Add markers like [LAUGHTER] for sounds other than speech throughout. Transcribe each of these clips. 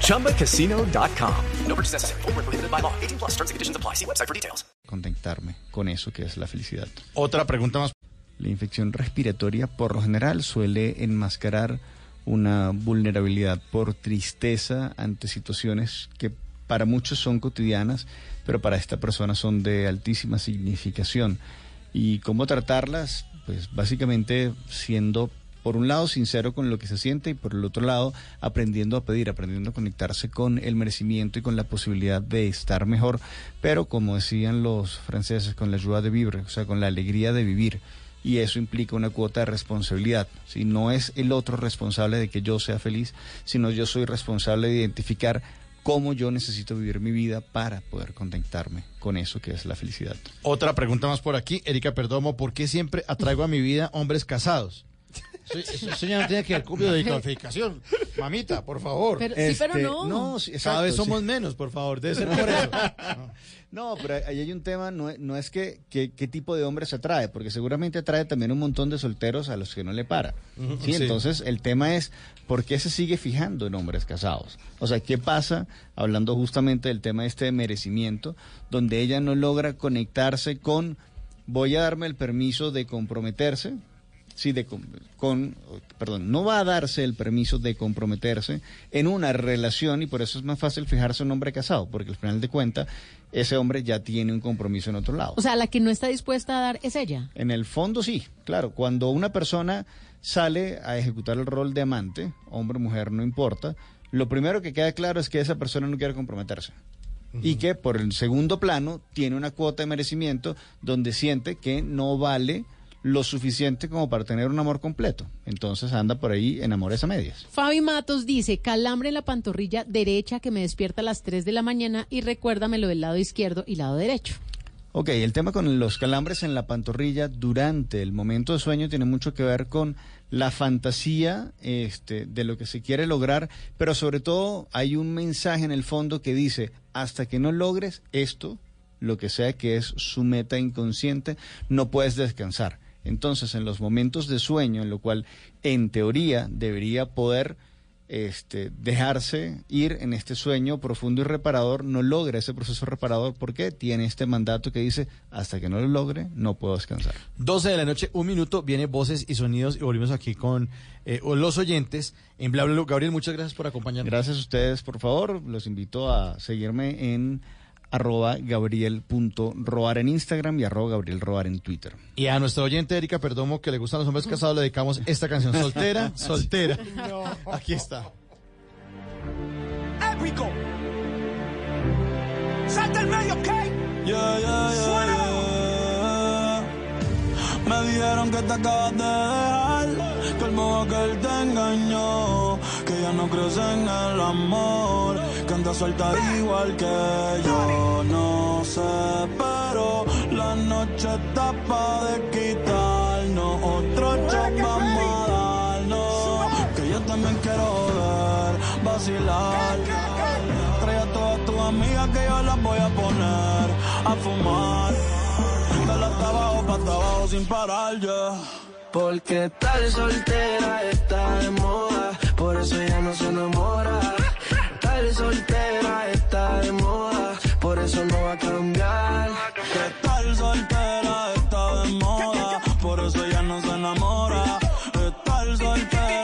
ChumbaCasino.com. No purchase necessary. Void where prohibited by law. 18 plus terms and conditions apply. See website for details. contentarme con eso que es la felicidad. Otra pregunta más. La infección respiratoria por lo general suele enmascarar una vulnerabilidad por tristeza ante situaciones que para muchos son cotidianas, pero para esta persona son de altísima significación. ¿Y cómo tratarlas? Pues básicamente siendo, por un lado, sincero con lo que se siente y por el otro lado, aprendiendo a pedir, aprendiendo a conectarse con el merecimiento y con la posibilidad de estar mejor, pero como decían los franceses, con la ayuda de vivir, o sea, con la alegría de vivir y eso implica una cuota de responsabilidad. Si no es el otro responsable de que yo sea feliz, sino yo soy responsable de identificar cómo yo necesito vivir mi vida para poder conectarme con eso que es la felicidad. Otra pregunta más por aquí. Erika Perdomo, ¿por qué siempre atraigo a mi vida hombres casados? Eso, no tiene que ver con de identificación. Mamita, por favor. Pero, sí, pero Este, no. sí, Cada vez sí. somos menos, por favor. Debe ser por eso. [LAUGHS] No, pero ahí hay un tema, no, es- no es que, que- qué tipo de hombres atrae, porque seguramente atrae también un montón de solteros a los que no le para. ¿sí? sí. Entonces, el tema es, ¿por qué se sigue fijando en hombres casados? O sea, ¿qué pasa, hablando justamente del tema este de merecimiento, donde ella no logra conectarse con, voy a darme el permiso de comprometerse? Sí, de con, perdón, no va a darse el permiso de comprometerse en una relación y por eso es más fácil fijarse en un hombre casado, porque al final de cuentas ese hombre ya tiene un compromiso en otro lado. O sea, la que no está dispuesta a dar es ella. En el fondo sí, claro, cuando una persona sale a ejecutar el rol de amante, hombre, mujer, no importa, lo primero que queda claro es que esa persona no quiere comprometerse. Y que por el segundo plano tiene una cuota de merecimiento donde siente que no vale lo suficiente como para tener un amor completo. Entonces anda por ahí en amores a medias. Fabi Matos dice, calambre en la pantorrilla derecha que me despierta a las 3 de la mañana y recuérdamelo del lado izquierdo y lado derecho. Ok, el tema con los calambres en la pantorrilla durante el momento de sueño tiene mucho que ver con la fantasía este, de lo que se quiere lograr, pero sobre todo hay un mensaje en el fondo que dice, hasta que no logres esto, lo que sea que es su meta inconsciente, no puedes descansar. Entonces, en los momentos de sueño, en lo cual en teoría debería poder este, dejarse ir en este sueño profundo y reparador, no logra ese proceso reparador porque tiene este mandato que dice, hasta que no lo logre, no puedo descansar. 12 de la noche, un minuto, viene voces y sonidos y volvimos aquí con eh, los oyentes en Bla Bla Bla. Gabriel, muchas gracias por acompañarnos. Gracias a ustedes, por favor. Los invito a seguirme en arroba gabriel.roar en Instagram y arroba gabrielroar en Twitter. Y a nuestra oyente Erika Perdomo, que le gustan los hombres casados, le dedicamos esta canción, [LAUGHS] Soltera, Soltera. Aquí está. épico. Salta el medio, ¿ok? Yeah, yeah, yeah, Suena. yeah. Me dijeron que te acabas de dejar, que el modo que él te engañó, que ya no crees en el amor, que anda suelta igual que yo. No sé, pero la noche está pa' de quitarnos, otro shot vamos a darnos, que yo también quiero ver, vacilar. Trae a todas tus amigas que yo las voy a poner a fumar. Dale hasta abajo, pa' hasta abajo sin parar, ya. Porque tal soltera está de moda, por eso ya no se enamora. Tal soltera está de moda, por eso no va a cambiar. Que tal soltera está de moda, por eso ya no se enamora. Estar soltera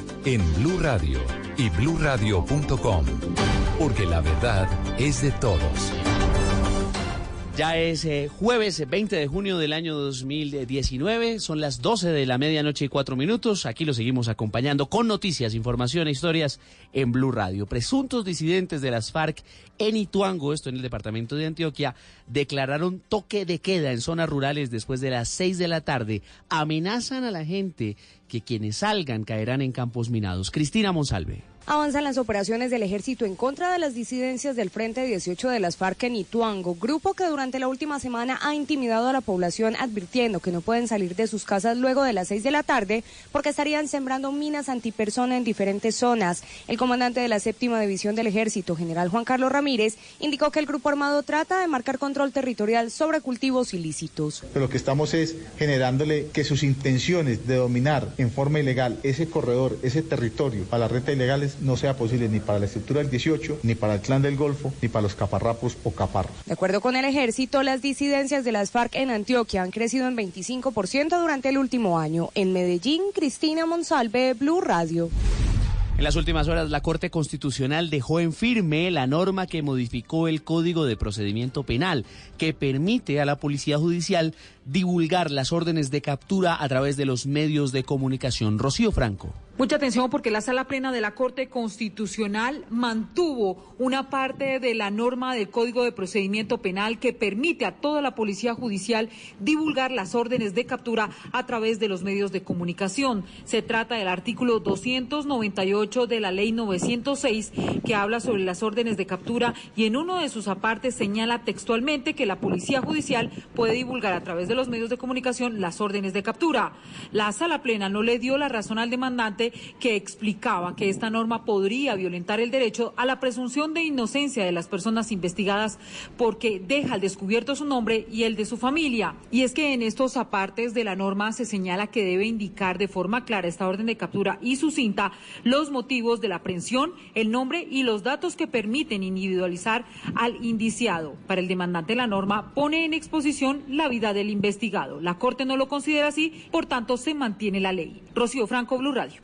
en Blue Radio y bluradio.com, porque la verdad es de todos. Ya es eh, jueves 20 de junio del año 2019, son las 12 de la medianoche y cuatro minutos. Aquí lo seguimos acompañando con noticias, información e historias en Blue Radio. Presuntos disidentes de las FARC en Ituango, esto en el departamento de Antioquia, declararon toque de queda en zonas rurales después de las 6 de la tarde. Amenazan a la gente que quienes salgan caerán en campos minados. Cristina Monsalve. Avanzan las operaciones del ejército en contra de las disidencias del Frente 18 de las FARC en Ituango, grupo que durante la última semana ha intimidado a la población advirtiendo que no pueden salir de sus casas luego de las 6 de la tarde porque estarían sembrando minas antipersona en diferentes zonas. El comandante de la séptima división del ejército, general Juan Carlos Ramírez, indicó que el grupo armado trata de marcar control territorial sobre cultivos ilícitos. Lo que estamos es generándole que sus intenciones de dominar en forma ilegal ese corredor, ese territorio a las rentas no sea posible ni para la estructura del 18, ni para el clan del Golfo, ni para los caparrapos o caparros. De acuerdo con el ejército, las disidencias de las FARC en Antioquia han crecido en 25% durante el último año. En Medellín, Cristina Monsalve, Blue Radio. En las últimas horas, la Corte Constitucional dejó en firme la norma que modificó el Código de Procedimiento Penal, que permite a la Policía Judicial divulgar las órdenes de captura a través de los medios de comunicación. Rocío Franco. Mucha atención porque la sala plena de la Corte Constitucional mantuvo una parte de la norma del Código de Procedimiento Penal que permite a toda la Policía Judicial divulgar las órdenes de captura a través de los medios de comunicación. Se trata del artículo 298 de la Ley 906 que habla sobre las órdenes de captura y en uno de sus apartes señala textualmente que la Policía Judicial puede divulgar a través de los medios de comunicación las órdenes de captura. La sala plena no le dio la razón al demandante que explicaba que esta norma podría violentar el derecho a la presunción de inocencia de las personas investigadas porque deja al descubierto su nombre y el de su familia. Y es que en estos apartes de la norma se señala que debe indicar de forma clara esta orden de captura y su cinta los motivos de la aprehensión, el nombre y los datos que permiten individualizar al indiciado. Para el demandante la norma pone en exposición la vida del investigado. La Corte no lo considera así, por tanto se mantiene la ley. Rocío Franco, Blue Radio.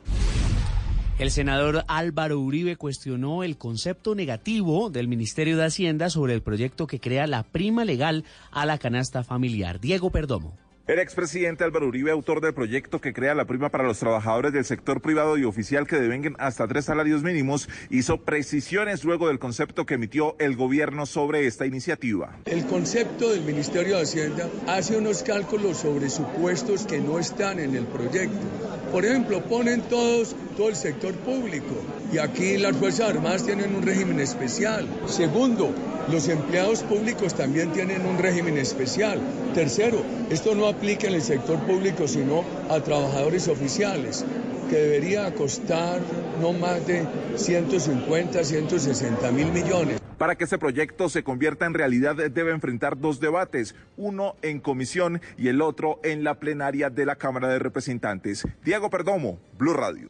El senador Álvaro Uribe cuestionó el concepto negativo del Ministerio de Hacienda sobre el proyecto que crea la prima legal a la canasta familiar. Diego Perdomo. El expresidente Álvaro Uribe, autor del proyecto que crea la prima para los trabajadores del sector privado y oficial que devenguen hasta tres salarios mínimos, hizo precisiones luego del concepto que emitió el gobierno sobre esta iniciativa. El concepto del Ministerio de Hacienda hace unos cálculos sobre supuestos que no están en el proyecto. Por ejemplo, ponen todos todo el sector público y aquí las Fuerzas Armadas tienen un régimen especial. Segundo, los empleados públicos también tienen un régimen especial. Tercero, esto no aplica en el sector público sino a trabajadores oficiales que debería costar no más de 150, 160 mil millones. Para que ese proyecto se convierta en realidad debe enfrentar dos debates, uno en comisión y el otro en la plenaria de la Cámara de Representantes. Diego Perdomo, Blue Radio.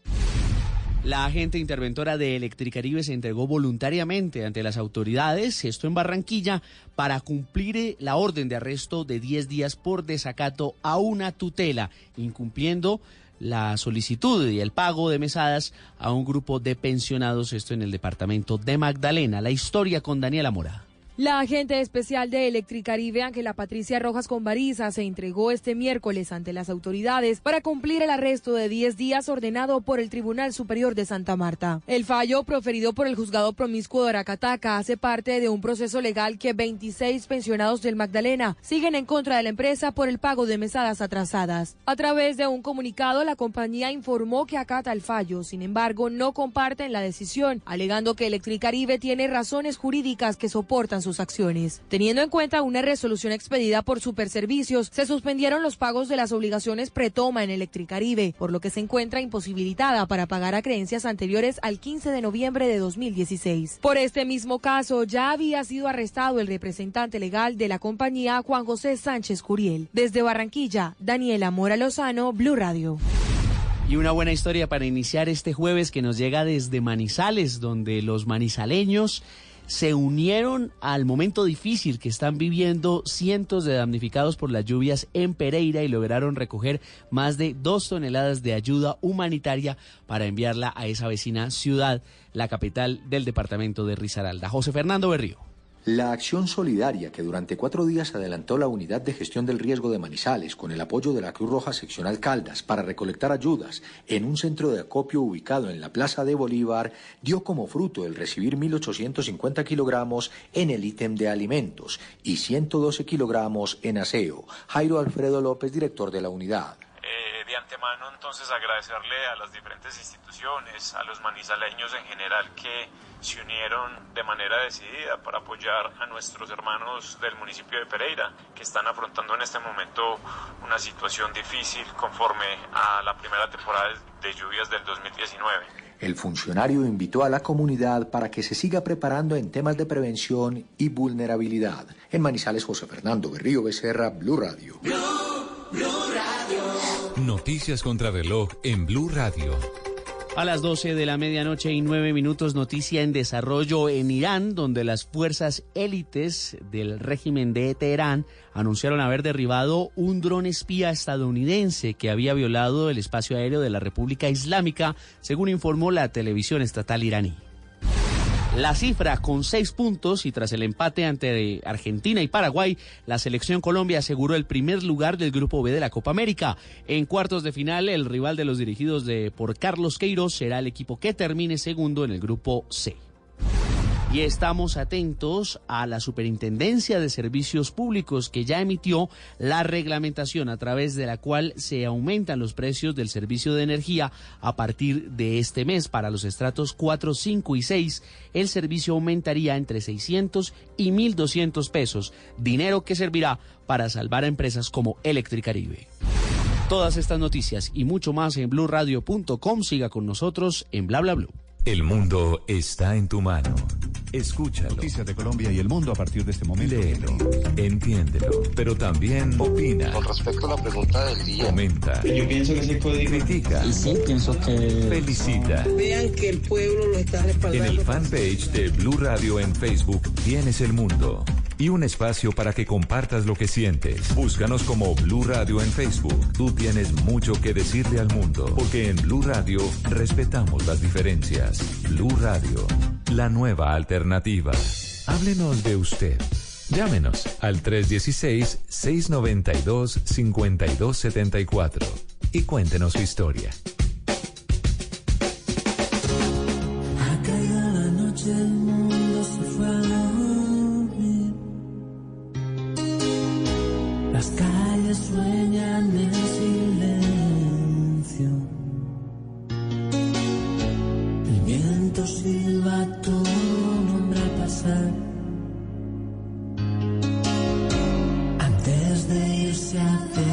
La agente interventora de Electricaribe se entregó voluntariamente ante las autoridades, esto en Barranquilla, para cumplir la orden de arresto de 10 días por desacato a una tutela, incumpliendo la solicitud y el pago de mesadas a un grupo de pensionados, esto en el departamento de Magdalena. La historia con Daniela Mora. La agente especial de Electricaribe, Ángela Patricia Rojas Convariza, se entregó este miércoles ante las autoridades para cumplir el arresto de 10 días ordenado por el Tribunal Superior de Santa Marta. El fallo proferido por el juzgado promiscuo de Aracataca hace parte de un proceso legal que 26 pensionados del Magdalena siguen en contra de la empresa por el pago de mesadas atrasadas. A través de un comunicado, la compañía informó que acata el fallo, sin embargo, no comparten la decisión, alegando que Electricaribe tiene razones jurídicas que soportan su sus acciones. Teniendo en cuenta una resolución expedida por Superservicios, se suspendieron los pagos de las obligaciones pretoma en Electricaribe, por lo que se encuentra imposibilitada para pagar a creencias anteriores al 15 de noviembre de 2016. Por este mismo caso, ya había sido arrestado el representante legal de la compañía Juan José Sánchez Curiel. Desde Barranquilla, Daniela Mora Lozano, Blue Radio. Y una buena historia para iniciar este jueves que nos llega desde Manizales, donde los manizaleños se unieron al momento difícil que están viviendo cientos de damnificados por las lluvias en Pereira y lograron recoger más de dos toneladas de ayuda humanitaria para enviarla a esa vecina ciudad, la capital del departamento de Risaralda. José Fernando Berrío. La acción solidaria que durante cuatro días adelantó la Unidad de Gestión del Riesgo de Manizales con el apoyo de la Cruz Roja Seccional Caldas para recolectar ayudas en un centro de acopio ubicado en la Plaza de Bolívar dio como fruto el recibir 1.850 kilogramos en el ítem de alimentos y 112 kilogramos en aseo. Jairo Alfredo López, director de la unidad. de antemano entonces agradecerle a las diferentes instituciones, a los manizaleños en general que se unieron de manera decidida para apoyar a nuestros hermanos del municipio de Pereira, que están afrontando en este momento una situación difícil conforme a la primera temporada de lluvias del 2019. El funcionario invitó a la comunidad para que se siga preparando en temas de prevención y vulnerabilidad. En Manizales, José Fernando Berrío Becerra, Blue Radio. Noticias contra reloj en Blue Radio. A las 12 de la medianoche y nueve minutos, noticia en desarrollo en Irán, donde las fuerzas élites del régimen de Teherán anunciaron haber derribado un dron espía estadounidense que había violado el espacio aéreo de la República Islámica, según informó la televisión estatal iraní. La cifra con seis puntos y tras el empate ante Argentina y Paraguay, la selección Colombia aseguró el primer lugar del grupo B de la Copa América. En cuartos de final, el rival de los dirigidos de por Carlos Queiroz será el equipo que termine segundo en el grupo C. Y estamos atentos a la Superintendencia de Servicios Públicos que ya emitió la reglamentación a través de la cual se aumentan los precios del servicio de energía a partir de este mes. Para los estratos 4, 5 y 6, el servicio aumentaría entre 600 y 1.200 pesos, dinero que servirá para salvar a empresas como Electricaribe. Todas estas noticias y mucho más en blurradio.com. Siga con nosotros en bla bla blue. El mundo está en tu mano. Escúchalo. Noticias de Colombia y el mundo a partir de este momento. Léelo, entiéndelo, pero también opina. Con respecto a la pregunta del día. Comenta. Yo pienso que se puede Critica. Y sí, pienso que. Felicita. Vean que el pueblo lo está respaldando. En el fanpage de Blue Radio en Facebook tienes el mundo y un espacio para que compartas lo que sientes. Búscanos como Blue Radio en Facebook. Tú tienes mucho que decirle al mundo, porque en Blue Radio respetamos las diferencias. Blue Radio, la nueva alternativa. Háblenos de usted. Llámenos al 316-692-5274 y cuéntenos su historia. Ha caído la noche, el mundo se fue a dormir. Las calles sueñan de irse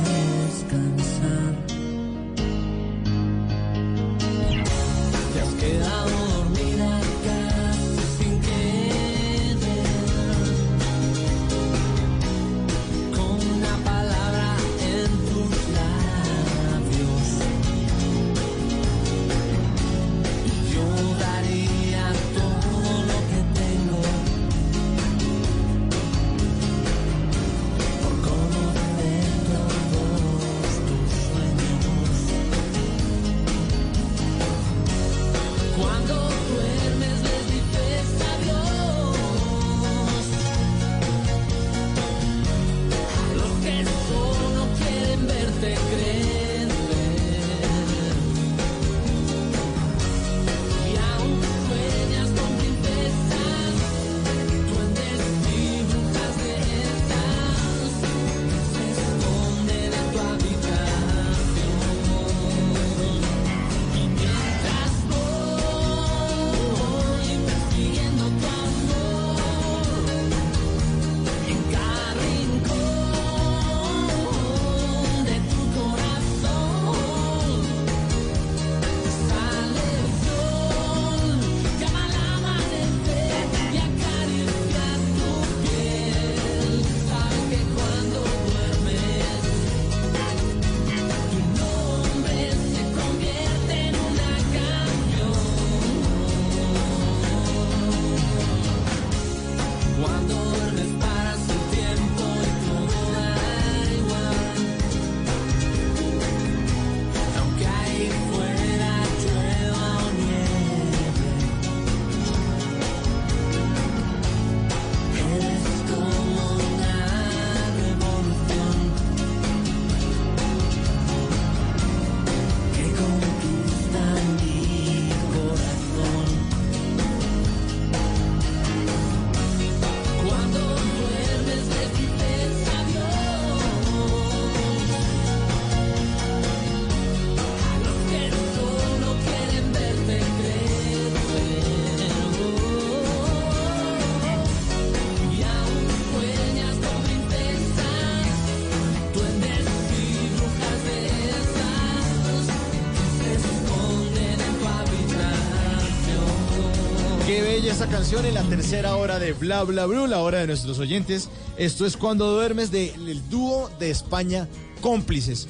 canción en la tercera hora de Bla Bla Blue, la hora de nuestros oyentes. Esto es Cuando duermes del dúo de España Cómplices.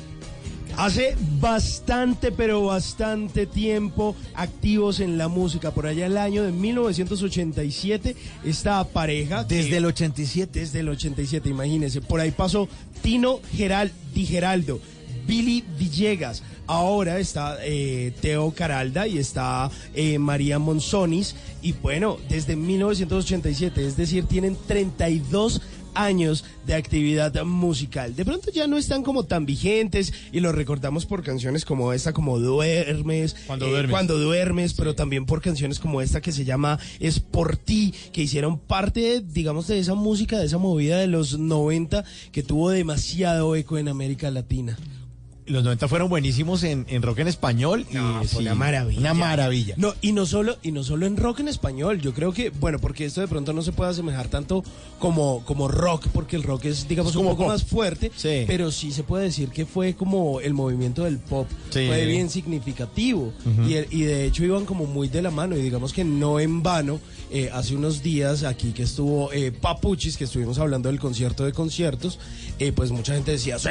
Hace bastante, pero bastante tiempo activos en la música. Por allá el año de 1987, esta pareja. Desde el 87. Desde el 87, imagínense. Por ahí pasó Tino Geral, Di Geraldo, Billy Villegas. Ahora está eh, Teo Caralda y está eh, María Monzonis. Y bueno, desde 1987, es decir, tienen 32 años de actividad musical. De pronto ya no están como tan vigentes y los recordamos por canciones como esta, como Duermes, Cuando eh, duermes. Cuando duermes, pero también por canciones como esta que se llama Es por ti, que hicieron parte, digamos, de esa música, de esa movida de los 90 que tuvo demasiado eco en América Latina. Los 90 fueron buenísimos en, en rock en español. y, fue sí, una maravilla. Una maravilla. No, y no solo, y no solo en rock en español. Yo creo que, bueno, porque esto de pronto no se puede asemejar tanto como, como rock, porque el rock es, digamos, Es un poco pop. más fuerte. Sí. Pero sí se puede decir que fue como el movimiento del pop. Sí. Fue bien significativo. Y, el- y de hecho iban como muy de la mano. Y digamos que no en vano, eh, hace unos días aquí que estuvo eh, Papuchis, que estuvimos hablando del concierto de conciertos, eh, pues mucha gente decía, sí,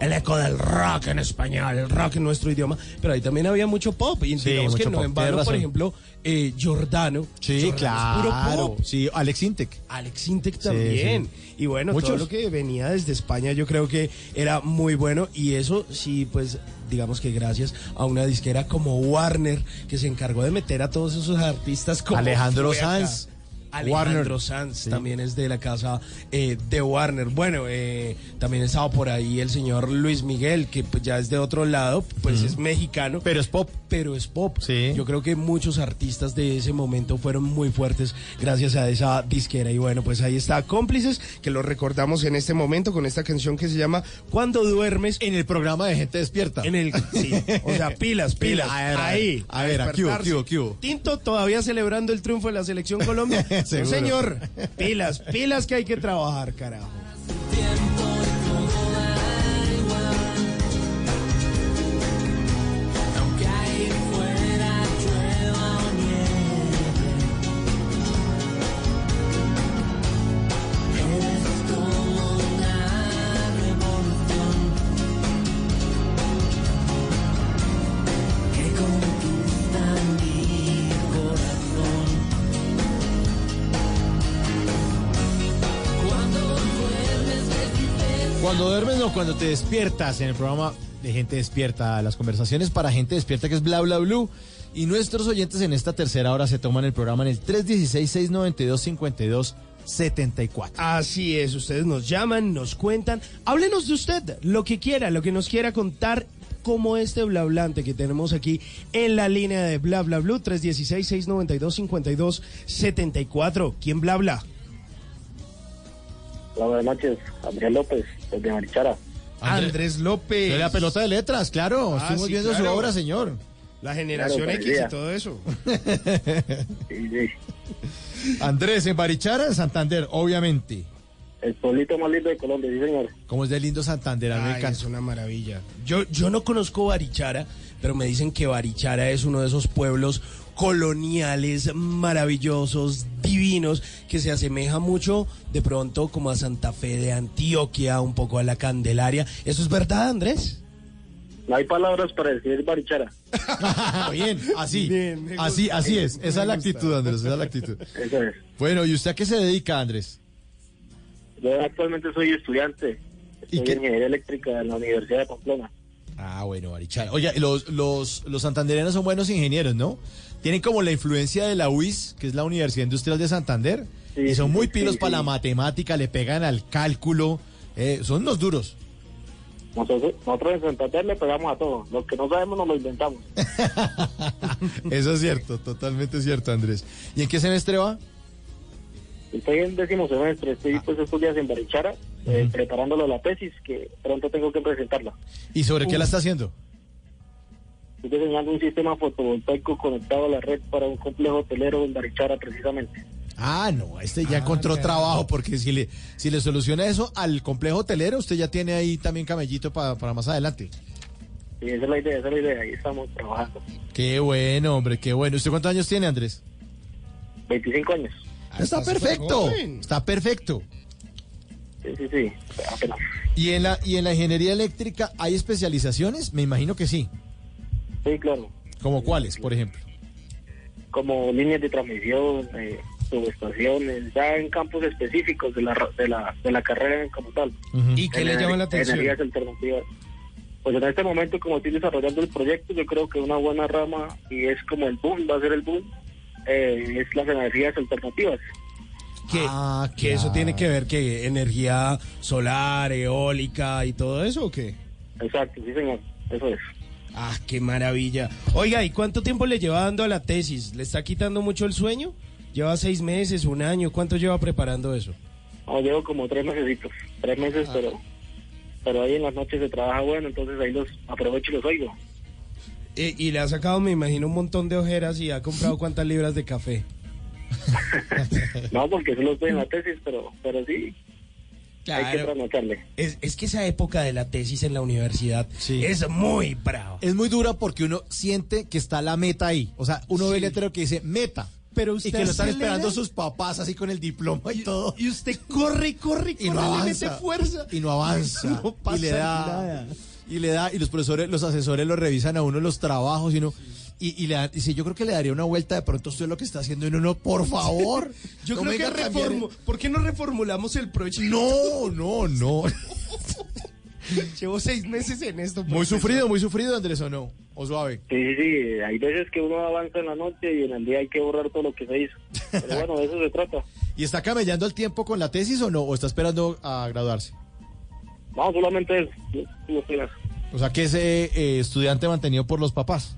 el eco del rock en español, el rock en nuestro idioma. Pero ahí también había mucho pop. Y digamos que no pop, en tienes vano, por ejemplo, eh, Giordano. Sí, Giordano claro. puro pop. Sí, Alex Intec. Alex Intec también. sí. Y bueno, Muchos. todo lo que venía desde España yo creo que era muy bueno y eso sí, pues digamos que gracias a una disquera como Warner que se encargó de meter a todos esos artistas como Alejandro. Sanz. Alejandro Warner. Sanz Sí. también es de la casa eh, de Warner. Bueno, eh, también estaba por ahí el señor Luis Miguel, que pues, ya es de otro lado, pues es mexicano. Pero es pop. Pero es pop. Sí. Yo creo que muchos artistas de ese momento fueron muy fuertes gracias a esa disquera. Y bueno, pues ahí está Cómplices, que lo recordamos en este momento con esta canción que se llama Cuando duermes. En el programa de Gente Despierta. En el, sí, o sea, pilas, pilas. A ver, a ver. ahí. A ver, ¿a hubo, despertarse. qué hubo, qué hubo? Tinto todavía celebrando el triunfo de la selección Colombia. [LAUGHS] Señor, pilas, pilas que hay que trabajar, carajo. Cuando te despiertas en el programa de Gente Despierta, las conversaciones para Gente Despierta que es Bla Bla Blue. Y nuestros oyentes en esta tercera hora se toman el programa en el 316-692-5274. Así es, ustedes nos llaman, nos cuentan, háblenos de usted, lo que quiera, lo que nos quiera contar, como este blablante que tenemos aquí en la línea de Bla Bla Blue, 316-692-5274. ¿Quién bla bla? Hola, buenas noches. Andrés López, desde Marichara. Andrés López. De la pelota de letras, claro. Ah, Estuvimos sí, viendo su obra, señor. La generación Claro, X y todo eso. [LAUGHS] Sí, sí. Andrés, en Barichara, en Santander, obviamente. El pueblito más lindo de Colombia, sí, señor. Como es de lindo Santander, a mí es una maravilla. Yo, yo no conozco Barichara, pero me dicen que Barichara es uno de esos pueblos coloniales maravillosos, divinos, que se asemeja mucho de pronto como a Santa Fe de Antioquia, un poco a la Candelaria. ¿Eso es verdad, Andrés? No hay palabras para decir Barichara. [LAUGHS] Bien, así. Bien, así, así es. Me Esa es la actitud, Andrés. Esa es la actitud. Eso es. Bueno, ¿y usted a qué se dedica, Andrés? Yo actualmente soy estudiante. ¿Y en ingeniería eléctrica en la Universidad de Pamplona. Ah, bueno, Barichara. Oye, los, los, los santandereanos son buenos ingenieros, ¿no? Tienen como la influencia de la UIS, que es la Universidad Industrial de Santander, Sí, y son muy pilos sí. para la matemática, le pegan al cálculo, eh, son unos duros. Nosotros, nosotros en Santander le pegamos a todo. Los que no sabemos nos lo inventamos. [LAUGHS] Eso es cierto, totalmente cierto, Andrés. ¿Y en qué semestre va? Estoy en décimo semestre. Estoy pues estos días en Barichara, eh, preparándolo la tesis, que pronto tengo que presentarla. ¿Y sobre qué la está haciendo? Estoy diseñando un sistema fotovoltaico conectado a la red para un complejo hotelero en Barichara, precisamente. Ah, no, este ya encontró trabajo, porque si le, si le soluciona eso al complejo hotelero, usted ya tiene ahí también camellito pa- para más adelante. Y esa es la idea, esa es la idea. Ahí estamos trabajando. Qué bueno, hombre, qué bueno. ¿Usted cuántos años tiene, Andrés? 25 años. Está perfecto. Está perfecto. Sí, sí, sí. Apenas. ¿Y en la y en la ingeniería eléctrica hay especializaciones? Me imagino que sí. Sí, claro. ¿Como cuáles, por ejemplo? Como líneas de transmisión, eh, subestaciones, ya en campos específicos de la, ra- de la, de la carrera como tal. ¿Y qué le llama la atención? Energías alternativas. Pues en este momento, como estoy desarrollando el proyecto, yo creo que una buena rama, y es como el boom, va a ser el boom, eh, es las energías alternativas. Que, que eso tiene que ver que energía solar, eólica y todo eso o qué? Exacto, sí señor, eso es. Ah, qué maravilla. Oiga, ¿y cuánto tiempo le lleva dando a la tesis? ¿Le está quitando mucho el sueño? ¿Lleva seis meses, un año? ¿Cuánto lleva preparando eso? No, llevo como tres meses, tres meses, Ah. pero pero ahí en las noches se trabaja bueno, entonces ahí los aprovecho y los oigo. Eh, y le ha sacado, me imagino, un montón de ojeras y ha comprado cuántas libras de café. [LAUGHS] No, porque solo estoy en la tesis, pero pero sí, hay que trasnocharle. Es, es que esa época de la tesis en la universidad es muy brava. Es muy dura porque uno siente que está la meta ahí. O sea, uno ve el letrero que dice meta. Pero y usted que lo están esperando sus papás así con el diploma y, todo. Y usted corre, corre, y no corre, le avanza. mete fuerza. Y no avanza. [LAUGHS] No pasa y le da. nada. Y le da, y los profesores, los asesores lo revisan a uno los trabajos y uno. Y, y le dan, y si yo creo que le daría una vuelta de pronto usted lo que está haciendo y uno no, por favor. [LAUGHS] Yo no creo que cambiar reformu ¿Por qué no reformulamos el proyecto? No, no, no. [LAUGHS] Llevo seis meses en esto. Muy profesor. sufrido, muy sufrido, Andrés, ¿o no? ¿O suave? Sí, sí, sí, hay veces que uno avanza en la noche y en el día hay que borrar todo lo que se hizo. Pero bueno, de eso se trata. [LAUGHS] ¿Y está camellando el tiempo con la tesis o no? ¿O está esperando a graduarse? No, solamente eso. En. O sea, que ese eh, estudiante mantenido por los papás.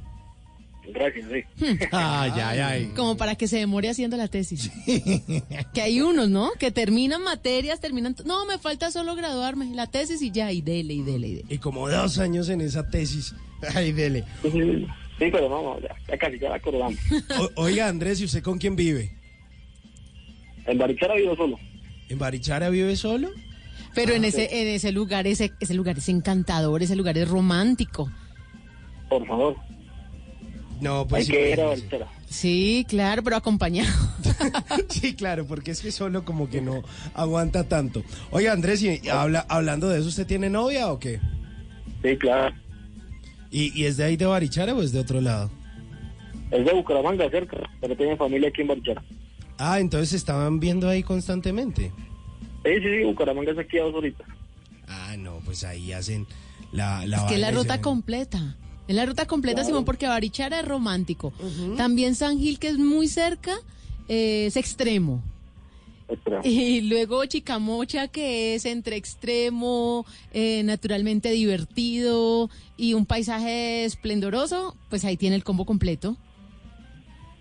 Gracias, sí. Ay, ay, ay. Como para que se demore haciendo la tesis. que hay unos, ¿no? Que terminan materias, terminan... No, me falta solo graduarme, la tesis y ya, y dele, y dele, y dele. Y como dos años en esa tesis. [LAUGHS] Ay, dele. Sí, pero no, no, ya, ya casi, ya la acordamos. [LAUGHS] O- oiga, Andrés, ¿y usted con quién vive? En Barichara vivo solo. ¿En Barichara vive solo? Pero en ese, en ese lugar, ese, ese lugar es encantador, ese lugar es romántico. Por favor. No, Hay pues que ir a imagínese. Barichara. Sí, claro, pero acompañado. [LAUGHS] Sí, claro, porque es que solo como que no aguanta tanto. Oiga, Andrés, y habla, hablando de eso, ¿usted tiene novia o qué? Sí, claro. ¿Y, y es de ahí de Barichara o es de otro lado? Es de Bucaramanga, cerca, pero tiene familia aquí en Barichara. Ah, entonces se estaban viendo ahí constantemente. Sí, sí, sí, Bucaramanga es aquí a dos horitas. Ah, no, pues ahí hacen la... la es que la ruta completa. Es la ruta completa, Claro. Simón, porque Barichara es romántico. También San Gil, que es muy cerca, eh, es extremo. Y luego Chicamocha, que es entre extremo, eh, naturalmente divertido y un paisaje esplendoroso, pues ahí tiene el combo completo.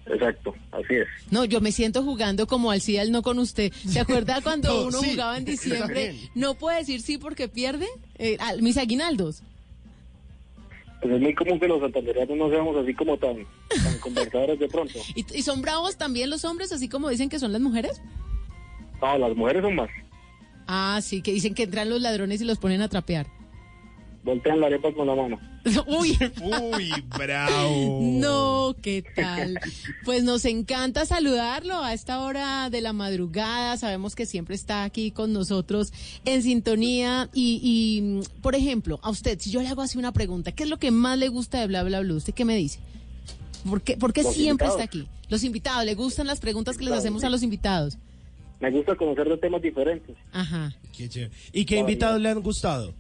Exacto, así es. No, yo me siento jugando como al sí, al no con usted. ¿Se [LAUGHS] acuerda cuando No, uno sí, jugaba en diciembre? No puede decir sí porque pierde. Eh, mis aguinaldos. Pues es muy común que los santandereanos no seamos así como tan, tan [LAUGHS] conversadores de pronto. ¿Y, y son bravos también los hombres, así como dicen que son las mujeres? No, las mujeres son más. Ah, sí, que dicen que entran los ladrones y los ponen a trapear. Voltean la arepa con la mano. [LAUGHS] Uy. Uy, [LAUGHS] bravo. No, ¿qué tal? Pues nos encanta saludarlo a esta hora de la madrugada. Sabemos que siempre está aquí con nosotros en sintonía. Y, y, por ejemplo, a usted, si yo le hago así una pregunta, ¿qué es lo que más le gusta de Bla Bla Blue? ¿Usted qué me dice? ¿Por qué, por qué Los siempre invitados. está aquí? Los invitados, ¿le gustan las preguntas que les hacemos a los invitados? Me gusta conocer de temas diferentes. Ajá. Qué chévere. ¿Y qué invitados le han gustado?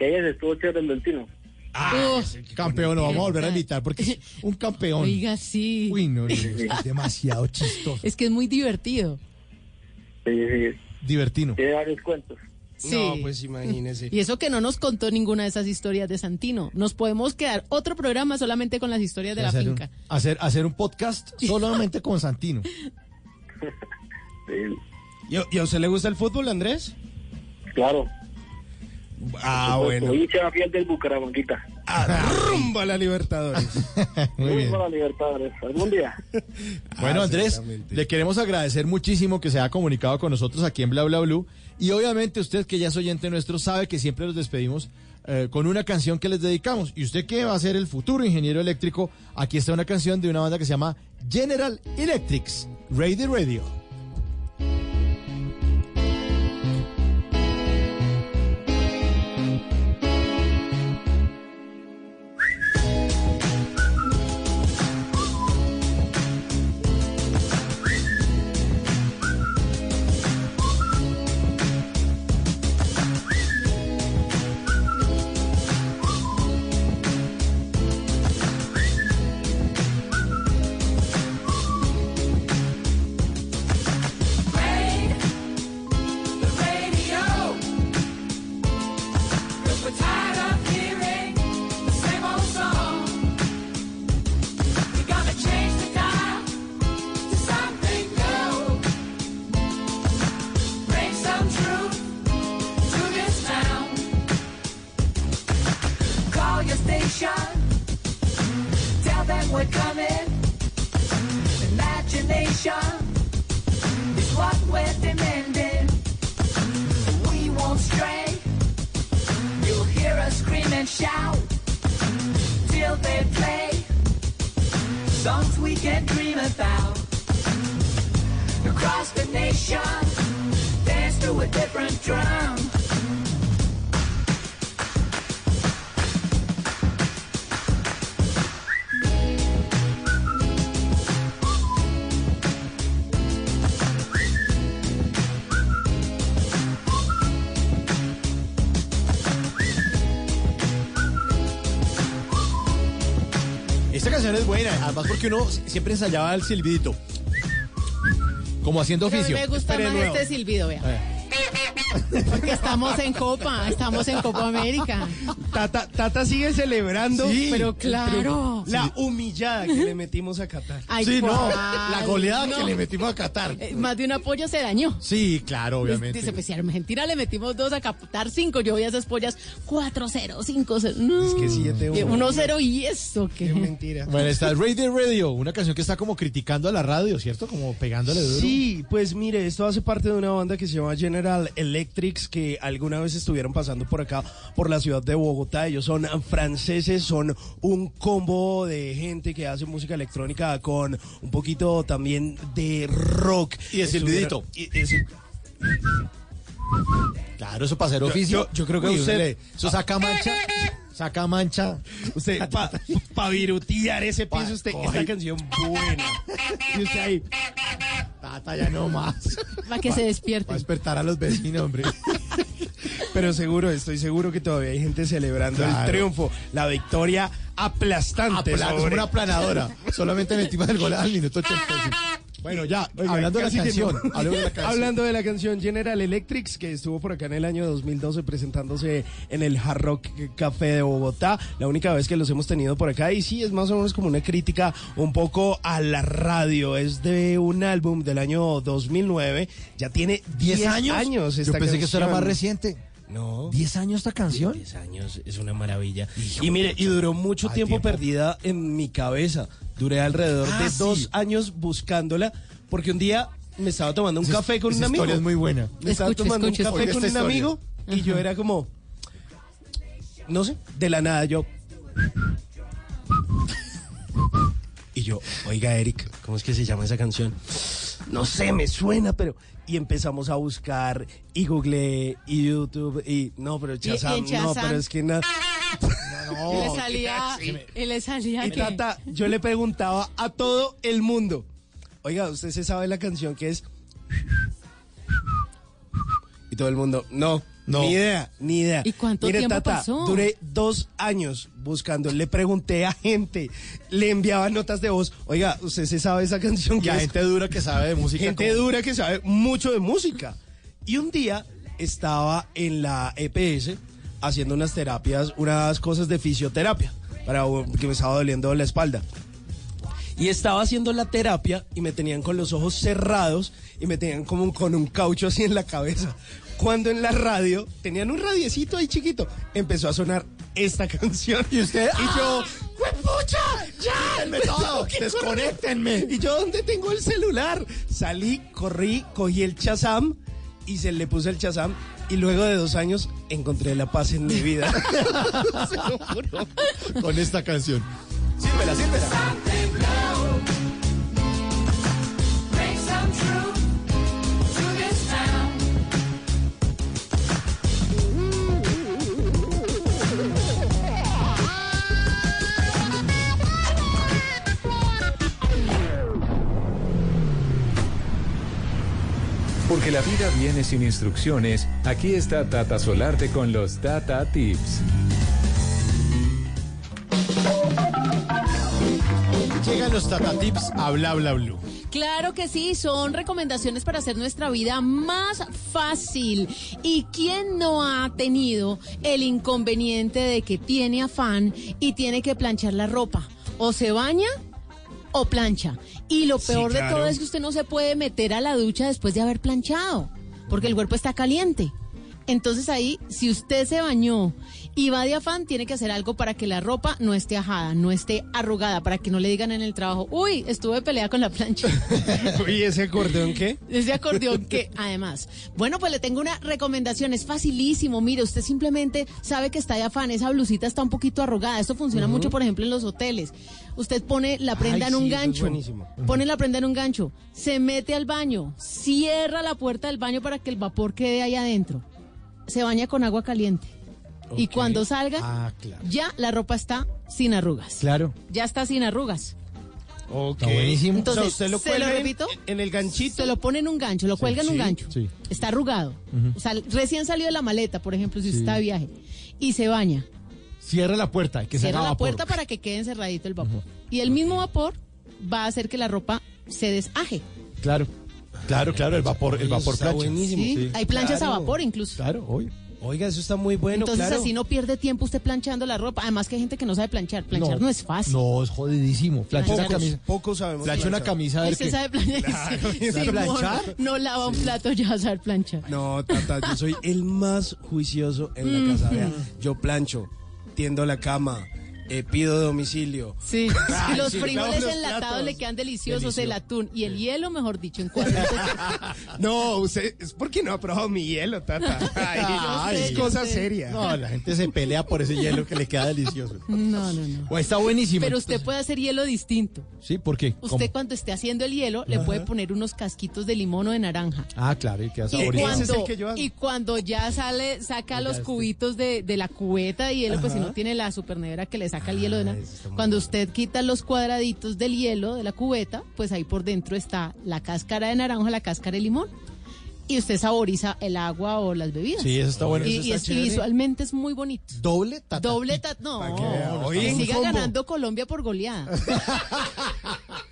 Que ella se estuvo chévere el del Tino. Ah, Campeón, lo vamos a volver a invitar porque es un campeón. Oiga, sí. Uy, no, no, es demasiado chistoso. Es que es muy divertido. Sí, sí. Divertino. Tiene varios cuentos. Sí. No, pues imagínese. Y eso que no nos contó ninguna de esas historias de Santino. Nos podemos quedar otro programa solamente con las historias de la hacer, un, finca. hacer, hacer un podcast [LAUGHS] solamente con Santino. [LAUGHS] ¿Y, a- y a usted le gusta el fútbol, Andrés? Claro. Ah, bueno. Soy hincha fiel del Bucaramanguita. Rumba a la Libertadores. [LAUGHS] Muy bien. para Libertadores. Algún día. [LAUGHS] Bueno, Ah, Andrés, seguramente. le queremos agradecer muchísimo que se haya comunicado con nosotros aquí en Bla Bla Blue. Y obviamente usted, que ya es oyente nuestro, sabe que siempre los despedimos eh, con una canción que les dedicamos. Y usted que va a ser el futuro ingeniero eléctrico, aquí está una canción de una banda que se llama General Electrics. Radio Radio. Porque uno siempre ensayaba el silbidito. Como haciendo Pero a mí oficio. me gusta Espere más nuevo. este silbido, vea. Porque estamos en Copa, estamos en Copa América. Tata, Tata sigue celebrando. Sí, pero claro. La humillada que le metimos a Qatar. Ay, Sí, no, la goleada No. que le metimos a Qatar. Eh, Más de un apoyo se dañó. Sí, claro, obviamente. Dice, pues si a Argentina le metimos dos a Qatar cinco, yo voy a esas pollas 4-0, 5-0. No. Es que 7-1. 1-0 y eso, Qué que mentira. Bueno, está Radio Radio, una canción que está como criticando a la radio, ¿cierto? Como pegándole duro. Sí, pues mire, esto hace parte de una banda que se llama General Electrics, que alguna vez estuvieron pasando por acá, por la ciudad de Bogotá. Ellos son franceses, son un combo de gente que hace música electrónica con un poquito también de rock. Y de silbidito. Claro, eso para hacer Yo- oficio. yo- yo creo que Uy, usted- le- Eso saca mancha. Saca mancha. Usted, [LAUGHS] para pa virutear ese piso, usted, Ay. esta canción buena. Y usted ahí, Tata, ya no más. para que se Va a despierte. despertar a los vecinos, hombre. [LAUGHS] pero seguro, estoy seguro que todavía hay gente celebrando el triunfo, la victoria aplastante. Apla- sobre- una planadora. [LAUGHS] Solamente metimos el gol al minuto 85. Bueno, ya, Oiga, hablando de la canción. no. de la [LAUGHS] canción. Hablando de la canción General Electrics, que estuvo por acá en el año 2012 presentándose en el Hard Rock Café de Bogotá, la única vez que los hemos tenido por acá, y sí, es más o menos como una crítica un poco a la radio, es de un álbum del año 2009, ya tiene 10 ¿10 años? Yo pensé que esto era más reciente. No. ¿10 años esta canción? 10 años, es una maravilla. Y mire, y duró mucho tiempo, tiempo. perdida en mi cabeza. Duré alrededor Ah, de sí. dos años buscándola, porque un día me estaba tomando un café con esa un amigo. historia es muy buena. Me estaba tomando un café con un historia. amigo y yo era como, no sé, de la nada yo. Y yo, oiga Eric, ¿cómo es que se llama esa canción? No sé, me suena, pero... Y empezamos a buscar y googleé y YouTube y no, pero Chazam, no, pero es que nada. [LAUGHS] y le salía, y le salía Y que- Tata, yo le preguntaba a todo el mundo, oiga, ¿usted se sabe la canción que es? Y todo el mundo, no, No. ni idea, ni idea. ¿Y cuánto Mire, tiempo Tata, pasó? duré dos años buscando, le pregunté a gente, le enviaba notas de voz, oiga, ¿usted se sabe esa canción Y que a es? gente dura que sabe de música. Gente como- dura que sabe mucho de música. Y un día estaba en la EPS haciendo unas terapias, unas cosas de fisioterapia, para que me estaba doliendo la espalda. Y estaba haciendo la terapia y me tenían con los ojos cerrados y me tenían como un- con un caucho así en la cabeza. Cuando en la radio tenían un radiecito ahí chiquito, empezó a sonar esta [LAUGHS] canción. Y usted, y yo, ¡Juepucha! ¡Ya! Quítenme me todo, [LAUGHS] desconéctenme. correr". Y yo, ¿dónde tengo el celular? Salí, corrí, cogí el chazam y se le puse el chazam. Y luego de dos años encontré la paz en mi vida. [LAUGHS] Se lo juro. Con esta canción. Sírvela, sírvela. Porque la vida viene sin instrucciones, aquí está Tata Solarte con los Tata Tips. Llegan los Tata Tips a Bla Bla Blue. Claro que sí, son recomendaciones para hacer nuestra vida más fácil. ¿Y quién no ha tenido el inconveniente de que tiene afán y tiene que planchar la ropa? O se baña o plancha. Y lo Sí, peor de todo es que usted no se puede meter a la ducha después de haber planchado, porque el cuerpo está caliente. Entonces ahí, si usted se bañó y va de afán, tiene que hacer algo para que la ropa no esté ajada, no esté arrugada, para que no le digan en el trabajo, uy, estuve pelea con la plancha. [LAUGHS] ¿Y ese acordeón qué? Ese acordeón que, además. Bueno, pues le tengo una recomendación, es facilísimo. Mire, usted simplemente sabe que está de afán, esa blusita está un poquito arrugada. Esto funciona mucho, por ejemplo, en los hoteles. Usted pone la prenda Ay, en un sí, eso es gancho. Pone la prenda en un gancho, se mete al baño, cierra la puerta del baño para que el vapor quede ahí adentro. Se baña con agua caliente. Y cuando salga, Ah, claro. ya la ropa está sin arrugas. Claro. Ya está sin arrugas. Ok. Está buenísimo. Entonces, o sea, usted lo ¿se lo cuelga en- repito? En, el ganchito. Se lo pone en un gancho, lo cuelga en un sí, gancho. sí. Está arrugado. O sea, recién salió de la maleta, por ejemplo, si usted Sí. está de viaje. Y se baña. Cierra la puerta, que se Cierra haga la puerta para que quede encerradito el vapor. Y el mismo vapor va a hacer que la ropa se desaje. Claro. Claro, claro, el vapor, el vapor Está plancha. buenísimo. ¿sí? Hay planchas Claro. a vapor incluso. Claro, obvio. Oiga, eso está muy bueno, Entonces claro. así no pierde tiempo usted planchando la ropa. Además que hay gente que no sabe planchar. Planchar no, es fácil. No, es jodidísimo. Plancha una Planchar. camisa. Pocos sabemos Plancha una planchar. camisa Usted qué. sabe planchar. Claro, Sí, ¿sabe sí, planchar? No, no lava un plato, ya va a saber planchar. No, Tata, yo soy el más juicioso en la casa. Vea, yo plancho, tiendo la cama, eh, pido domicilio. [LAUGHS] Sí, Ay, los sí, frijoles los enlatados platos. le quedan deliciosos, Delicioso. el atún y el hielo, mejor dicho, en cuatro. [LAUGHS] No, usted, es porque no ha probado mi hielo, Tata. [LAUGHS] Ay, Ay, es cosa sé. seria. No, la gente se pelea por ese hielo que le queda delicioso. No, no, no. O está buenísimo. Pero usted puede hacer hielo distinto. Sí, ¿por qué? Usted ¿Cómo? cuando esté haciendo el hielo le puede poner unos casquitos de limón o de naranja. Ah, claro, y queda Y es el cuando, que yo hago. y cuando ya sale, saca los este. cubitos de, de la cubeta de hielo, pues si no tiene la supernevera que le saca el hielo de una. Cuando usted quita los cuadraditos del hielo de la cubeta, pues ahí por dentro está la cáscara de naranja, la cáscara de limón. Y usted saboriza el agua o las bebidas. Sí, eso está bueno. Y, Eso y está es- y visualmente es muy bonito. Doble tata. Doble no, que oye, siga ganando Colombia por goleada. [LAUGHS]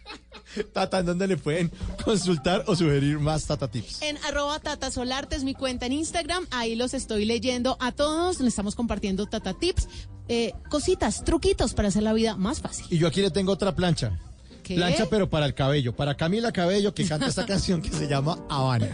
[LAUGHS] Tata, ¿en dónde le pueden consultar o sugerir más Tata Tips? En arroba Tata Solarte es mi cuenta en Instagram. Ahí los estoy leyendo a todos. Les estamos compartiendo Tata Tips, eh, cositas, truquitos para hacer la vida más fácil. Y yo aquí le tengo otra plancha. ¿Qué? Plancha, pero para el cabello. Para Camila Cabello, que canta esta [LAUGHS] canción que se llama Habana.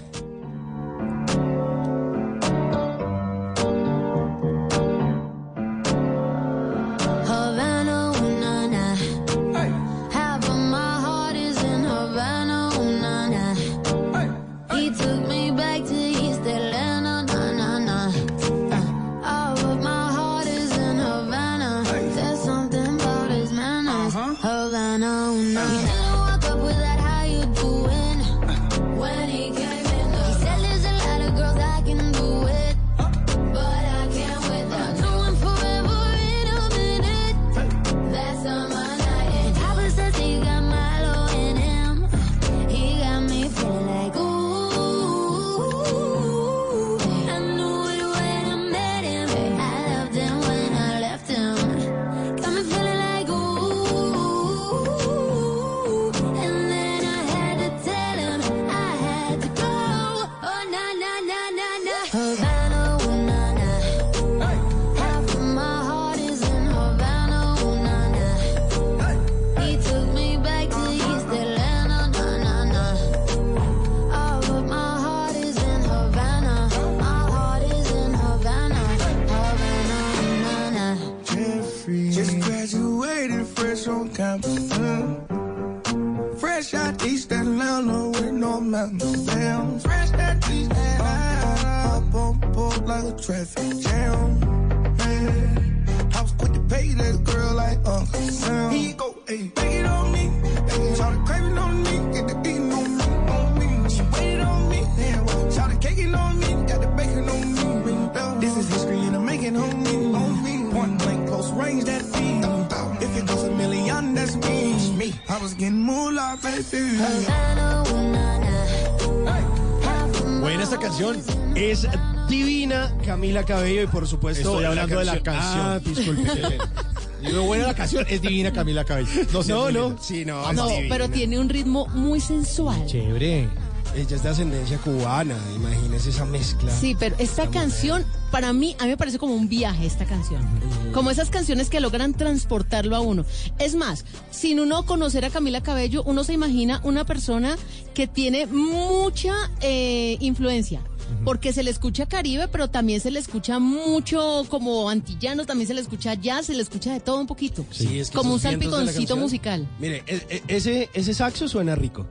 Esta canción. Es divina Camila Cabello y por supuesto Estoy hablando de la canción. Ah, disculpe. [LAUGHS] Digo, buena la canción, es divina Camila Cabello. No, no, no. Sí, no, Ah, No, divina. pero tiene un ritmo muy sensual. Chévere. Ella es de ascendencia cubana, imagínese esa mezcla. Sí, pero esta canción, para mí, a mí me parece como un viaje esta canción. Como esas canciones que logran transportarlo a uno. Es más, sin uno conocer a Camila Cabello, uno se imagina una persona que tiene mucha eh, influencia. Porque se le escucha Caribe, pero también se le escucha mucho como antillano, también se le escucha jazz, se le escucha de todo un poquito. Sí, es que como un salpiconcito musical. Mire, e- e- ese, ese saxo suena rico.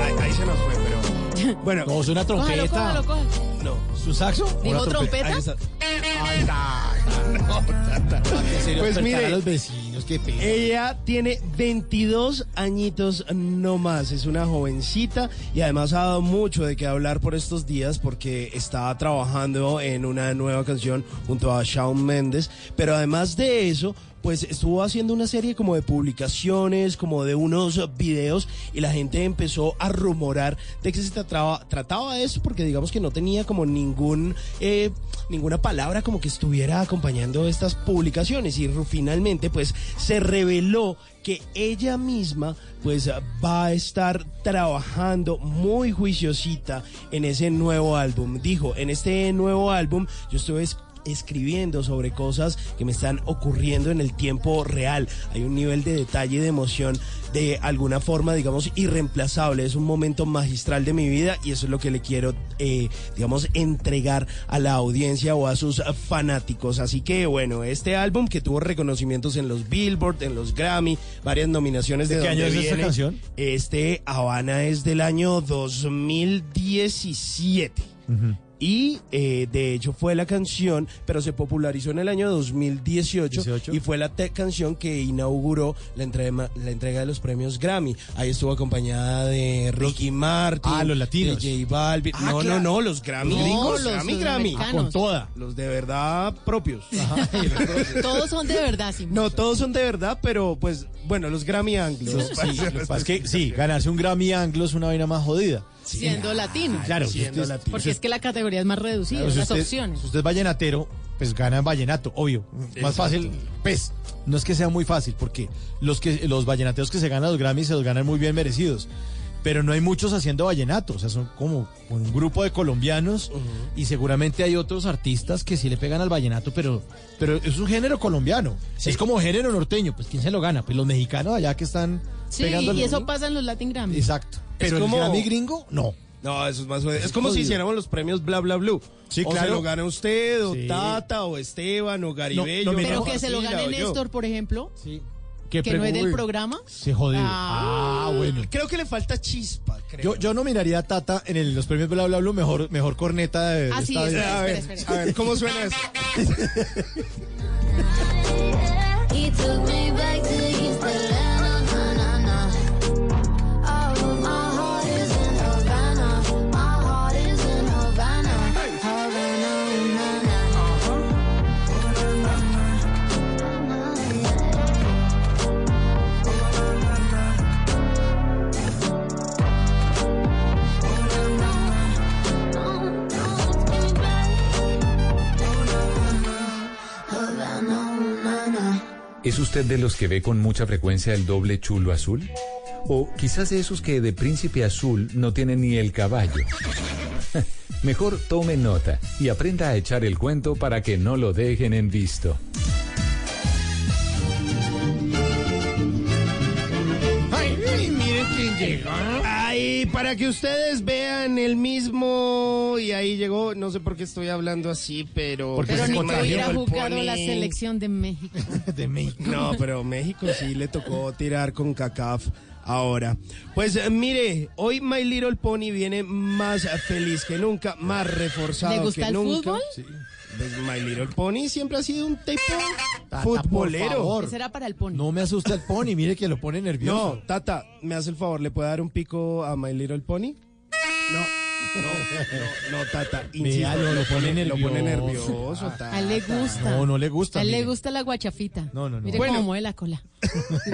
Ahí, ahí se nos fue, pero. Bueno. No, suena Cójalo, trompeta. cójalo, cójalo. No. ¿Su saxo? o ¿Dijo una trompeta? Pues despertar mire, a los vecinos, qué pena. Ella tiene 22 añitos no más, es una jovencita y además ha dado mucho de qué hablar por estos días porque está trabajando en una nueva canción junto a Shawn Mendes, pero además de eso, pues estuvo haciendo una serie como de publicaciones, como de unos videos y la gente empezó a rumorar de que se trataba, trataba de eso porque digamos que no tenía como ningún eh, ninguna palabra como que estuviera acompañando estas publicaciones y finalmente pues se reveló que ella misma pues va a estar trabajando muy juiciosita en ese nuevo álbum. Dijo, en este nuevo álbum yo estuve es- escribiendo sobre cosas que me están ocurriendo en el tiempo real. Hay un nivel de detalle y de emoción de alguna forma, digamos, irreemplazable. Es un momento magistral de mi vida y eso es lo que le quiero, eh, digamos, entregar a la audiencia o a sus fanáticos. Así que, bueno, este álbum que tuvo reconocimientos en los Billboard, en los Grammy, varias nominaciones de, ¿De qué año es esta canción? Este Habana es del año 2017. Y eh, de hecho fue la canción, pero se popularizó en el año 2018 18. y fue la canción que inauguró la entrega, la entrega de los premios Grammy. Ahí estuvo acompañada de Ricky Martin, Ah, los latinos. de J Balvin. Ah, no, claro. no, no, los Grammy No, gringos, los Grammy. Grammy. Ah, con toda. Los de verdad propios. [LAUGHS] Todos son de verdad, Simón. No, todos son de verdad, pero pues, bueno, los Grammy anglos. Sí, es que sí, ganarse un Grammy anglo es una vaina más jodida. Siendo latino. Claro, si siendo usted- latino. Porque es que la categoría es más reducida, Claro, si las usted- opciones. Si usted es vallenatero, pues gana en vallenato, obvio. Más fácil, pues. No es que sea muy fácil, porque los que los vallenateros que se ganan los Grammys se los ganan muy bien merecidos. Pero no hay muchos haciendo vallenato, o sea, son como un grupo de colombianos y seguramente hay otros artistas que sí le pegan al vallenato, pero, pero es un género colombiano. Es como género norteño, pues ¿quién se lo gana? Pues los mexicanos allá que están Sí, pegando. y eso pasa en los Latin Grammy. Exacto. Pero como- el Grammy gringo, no. No, eso es más jodido. Es como si hiciéramos los premios Bla Bla Blue. Sí, o claro. se lo gana usted, o Sí. Tata, o Esteban, o Garibello. no, Pero que se lo gane yo. Néstor, por ejemplo, ¿Qué que no es del programa. Se jodió. Ah. Ah, bueno. Creo que le falta chispa, creo. Yo, yo nominaría a Tata en el- los premios Bla Bla Bla mejor, mejor corneta de, de Ah, sí, esta espera, a ver, espera, espera. a ver, ¿cómo suena [LAUGHS] eso? ¿Es usted de los que ve con mucha frecuencia el doble chulo azul? O quizás de esos que de príncipe azul no tienen ni el caballo. [LAUGHS] Mejor tome nota y aprenda a echar el cuento para que no lo dejen en visto. Para que ustedes vean el mismo. Y ahí llegó, no sé por qué estoy hablando así, pero. Porque Pero se ni hubiera jugado la selección de México. [LAUGHS] de México. No, pero México sí le tocó tirar con CACAF ahora. Pues eh, mire, hoy My Little Pony viene más feliz que nunca, más reforzado ¿Le gusta que el nunca. fútbol? Sí. Pues My Little Pony siempre ha sido un tipo Tata, por futbolero. era para el pony. No me asusta el pony, mire que lo pone No, nervioso. Tata, ¿me hace el favor? ¿Le puede dar un pico a My Little Pony? No. No, no, Tata. Vea, insisto, lo- lo pone Lo pone nervioso. nervioso, Tata. A él le gusta. No, no le gusta, A él le gusta la guachafita. No, no, no. Mire Bueno. cómo mueve la cola.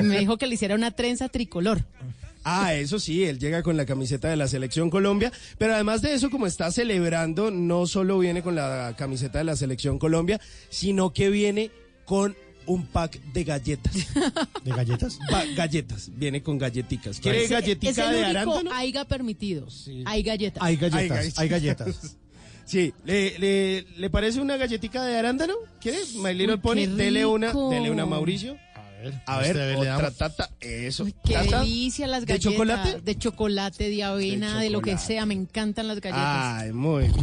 Me dijo que le hiciera una trenza tricolor. Ah, eso sí, él llega con la camiseta de la Selección Colombia, pero además de eso, como está celebrando, no solo viene con la camiseta de la Selección Colombia, sino que viene con un pack de galletas. [LAUGHS] ¿De galletas? Pa- galletas, viene con galletitas. ¿Quiere galletica es el de único arándano? aiga permitido. Hay galletas. Hay galletas, hay galletas. [LAUGHS] Sí, ¿le, le, le parece una galletica de arándano? ¿Quiere? My Little Uy, Pony, dele una, dele una a Mauricio. A ver, A ver, este, le otra tata, eso. Qué Tata, delicia las ¿De galletas. chocolate? De chocolate, de avena, de, lo que sea. Me encantan las galletas. Ay, muy bien.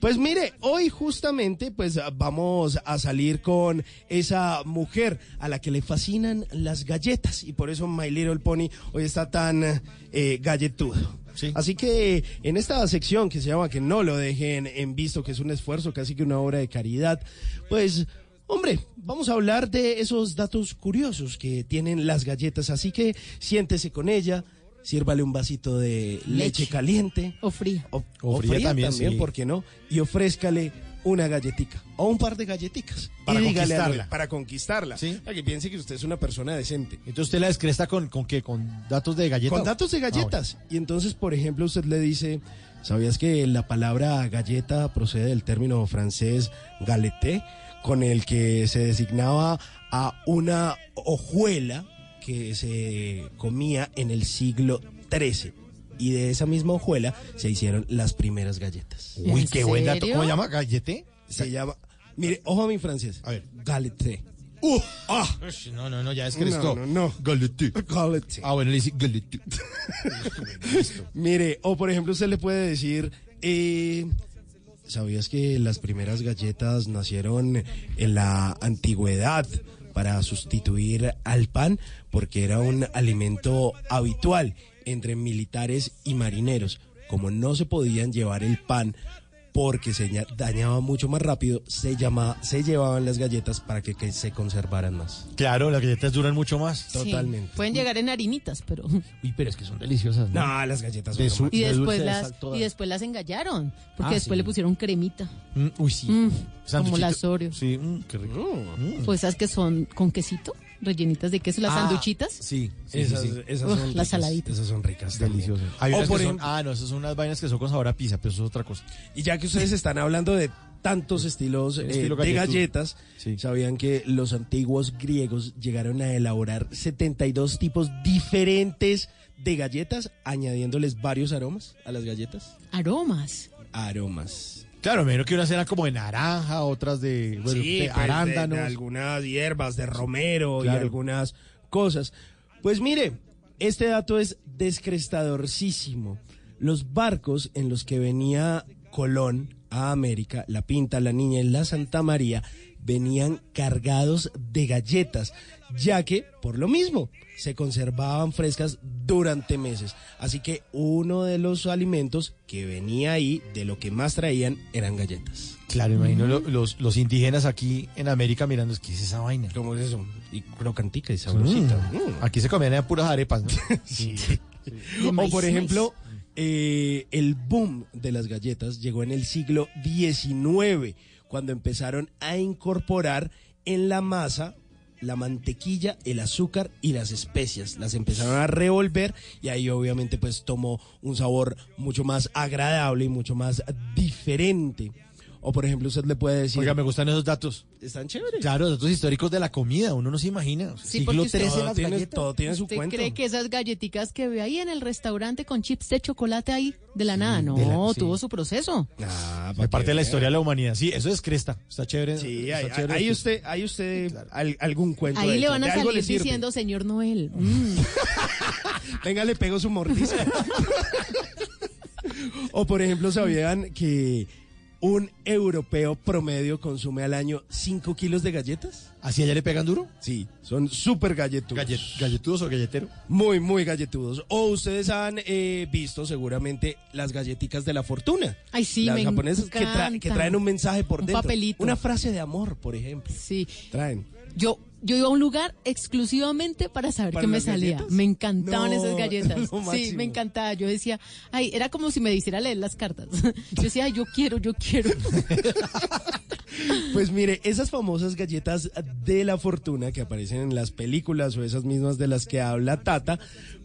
Pues mire, hoy justamente pues vamos a salir con esa mujer a la que le fascinan las galletas. Y por eso My Little Pony hoy está tan eh, galletudo. Así que en esta sección que se llama Que no lo dejen en visto, que es un esfuerzo, casi que una obra de caridad, pues Hombre, vamos a hablar de esos datos curiosos que tienen las galletas, así que siéntese con ella, sírvale un vasito de leche, Leche. caliente. O fría. O, O o fría fría también, también, sí. ¿por qué no? Y ofrézcale una galletica o un par de galletitas. Para Y dígale a- conquistarla. para conquistarla. Para que piense que usted es una persona decente. Entonces usted la descresta con, con qué, con datos de galletas. Con datos de galletas. Y entonces, por ejemplo, usted le dice, ¿sabías que la palabra galleta procede del término francés galeté, con el que se designaba a una hojuela que se comía en el siglo XIII? Y de esa misma hojuela se hicieron las primeras galletas. Uy, qué buen dato. ¿Cómo se llama? ¿Gallete? Se llama, mire, ojo a mi francés. A ver. Galeté. ¡Uh! ¡Ah! No, no, no, ya descrestó. No, no, no. Galete. Galeté. Ah, bueno, le dice galete. [LAUGHS] [LAUGHS] Mire, o por ejemplo, usted le puede decir, eh, ¿sabías que las primeras galletas nacieron en la antigüedad para sustituir al pan? Porque era un alimento habitual entre militares y marineros. Como no se podían llevar el pan porque se ña- dañaba mucho más rápido, se, llama, se llevaban las galletas para que, que se conservaran más. Claro, las galletas duran mucho más. Sí. Totalmente. Pueden llegar en harinitas, pero... [LAUGHS] Uy, pero es que son deliciosas. ¿no? No, las galletas De son su- Y de después, de las, y después las engallaron, porque Ah, después sí. le pusieron cremita. Mm, uy, sí. Mm. Como las Oreo. Sí, mm, qué rico. Mm. Pues esas que son con quesito, rellenitas de queso, las Ah, sanduchitas. Sí, sí, esas, sí, sí. esas Uf, son las ricas, saladitas. Esas son ricas. también. Deliciosas. Hay O unas por que son, ejem- ah, no, esas son unas vainas que son con sabor a pizza, pero eso es otra cosa. Y ya que ustedes están hablando de tantos estilos eh, Estilo de galletudo. galletas, Sí. sabían que los antiguos griegos llegaron a elaborar 72 tipos diferentes de galletas, añadiéndoles varios aromas a las galletas. Aromas. Aromas. Claro, me imagino que unas eran como de naranja, otras de, bueno, Sí, de pues, arándanos. de algunas hierbas, de romero y algunas cosas. Pues mire, este dato es descrestadorcísimo. Los barcos en los que venía Colón a América, la Pinta, la Niña y la Santa María, venían cargados de galletas, ya que, por lo mismo, se conservaban frescas durante meses. Así que uno de los alimentos que venía ahí, de lo que más traían, eran galletas. Claro, imagino lo- los, los indígenas aquí en América mirando, ¿qué es esa vaina? ¿Cómo es eso? Y crocantica y sabrosita. Mm. Mm. Aquí se comían puras arepas, ¿no? [LAUGHS] Sí. O por ejemplo, eh, el boom de las galletas llegó en el siglo XIX, cuando empezaron a incorporar en la masa la mantequilla, el azúcar y las especias. Las empezaron a revolver y ahí obviamente pues tomó un sabor mucho más agradable y mucho más diferente. O por ejemplo, usted le puede decir... Oiga, me gustan esos datos. Están chéveres. Claro, datos históricos de la comida, uno no se imagina. Sí, Siglo porque usted- XIII todo, las tiene, galletas. todo tiene su ¿Usted cuento. cree que esas galletitas que ve ahí en el restaurante con chips de chocolate ahí de la nada? No, la- sí. tuvo su proceso. Ah, Es parte de la historia de la humanidad. Sí, eso es cresta. Está chévere. Sí, está hay, chévere hay esto. usted, hay usted al- algún cuento. Ahí de le van a salir diciendo, señor Noel. [LAUGHS] mm, Venga, le pego su mordisco. [LAUGHS] o por ejemplo, ¿sabían que un europeo promedio consume al año 5 kilos de galletas? ¿Así allá le pegan duro? Sí, son súper galletudos. Gallet- ¿Galletudos o galletero? Muy, muy galletudos. O ustedes han eh, visto seguramente las galletitas de la fortuna. Ay, sí, las me japonesas que, tra- que traen un mensaje por Un dentro. papelito. Una frase de amor, por ejemplo. Sí. Traen. Yo yo iba a un lugar exclusivamente para saber ¿Para qué me salía. galletas? Me encantaban No, esas galletas. [LAUGHS] Sí, me encantaba. Yo decía, ay, era como si me hiciera leer las cartas. [LAUGHS] Yo decía, ay, yo quiero, yo quiero. [LAUGHS] [LAUGHS] Pues mire, esas famosas galletas de la fortuna que aparecen en las películas o esas mismas de las que habla Tata,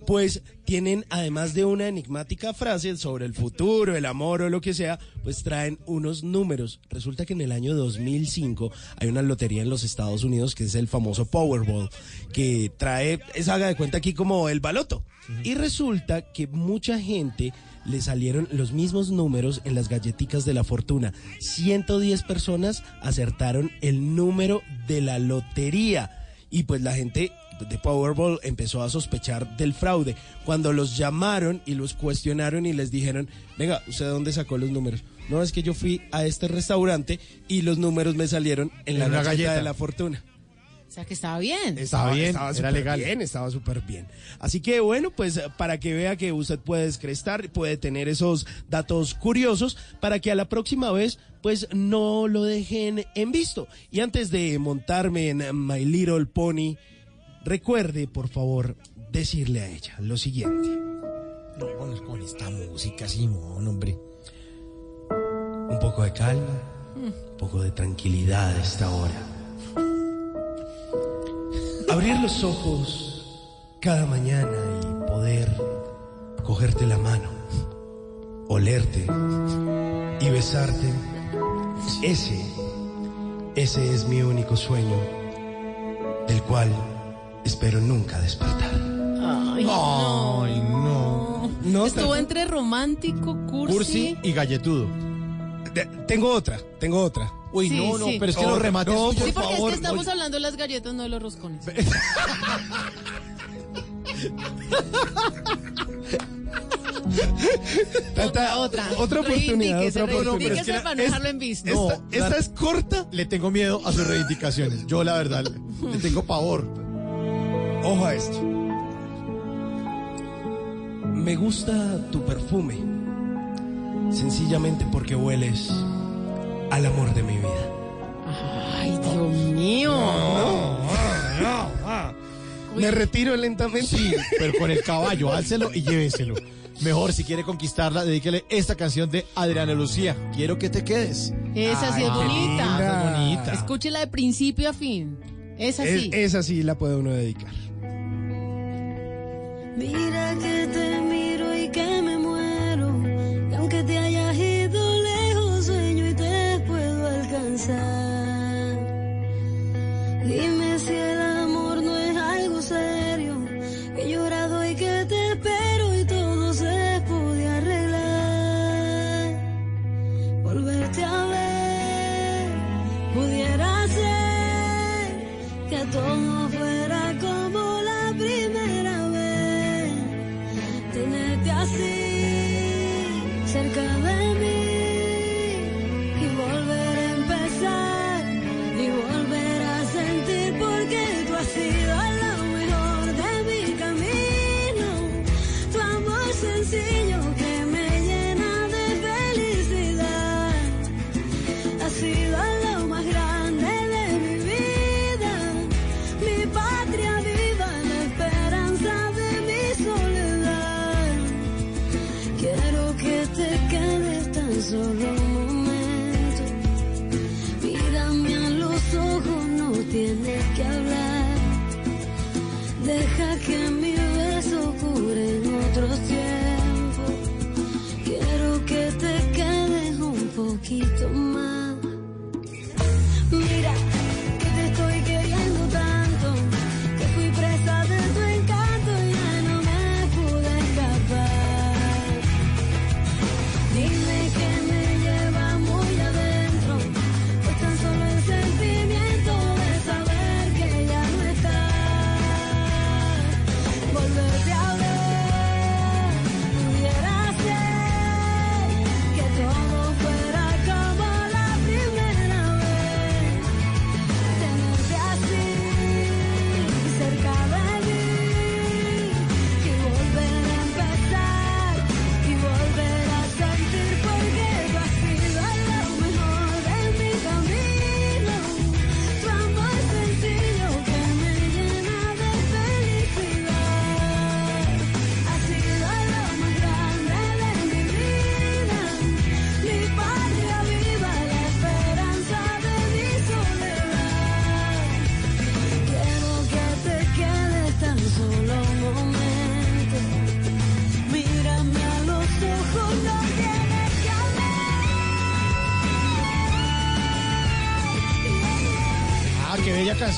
pues tienen, además de una enigmática frase sobre el futuro, el amor o lo que sea, pues traen unos números. Resulta que en el año 2005 hay una lotería en los Estados Unidos que es el famoso Powerball, que trae, es haga de cuenta aquí como el baloto. Y resulta que mucha gente le salieron los mismos números en las galletitas de la fortuna. 110 personas acertaron el número de la lotería. Y pues la gente de Powerball empezó a sospechar del fraude. Cuando los llamaron y los cuestionaron y les dijeron, venga, ¿usted de dónde sacó los números? No, es que yo fui a este restaurante y los números me salieron en, En la galleta, galleta. de la fortuna. O sea, que estaba bien. Estaba bien, era súper legal. bien, estaba súper bien. Así que bueno, pues para que vea que usted puede descrestar, puede tener esos datos curiosos para que a la próxima vez pues no lo dejen en visto. Y antes de montarme en My Little Pony, recuerde por favor decirle a ella lo siguiente. No, bueno, con esta música, Simón, hombre. Un poco de calma, un poco de tranquilidad a esta hora. Abrir los ojos cada mañana y poder cogerte la mano, olerte y besarte. Ese, ese es mi único sueño, del cual espero nunca despertar. Ay, no. Ay, no. No, Estuvo entre romántico, cursi. Cursi y galletudo. De- tengo otra, tengo otra. Uy, Sí, no, no, sí. pero es que No, los remates no, suyos, Sí, por porque favor. es que estamos no. hablando de las galletas, no de los roscones. [LAUGHS] Otra. otra oportunidad, otra oportunidad. es que para no dejarlo en visto. No, esta, esta la- es corta. Le tengo miedo a sus reivindicaciones. Yo, la verdad, le, le tengo pavor. Ojo a esto. Me gusta tu perfume. Sencillamente porque hueles al amor de mi vida. Ay, Dios mío. Me retiro lentamente. Sí, pero con el caballo, álcelo y lléveselo. Mejor, si quiere conquistarla, dedíquele esta canción de Adriana Lucía. Quiero que te quedes. Esa sí es Ay, bonita. bonita. Escúchela de principio a fin. Esa Es- sí. esa sí la puede uno dedicar. Mira que te miro y que me muero. Ser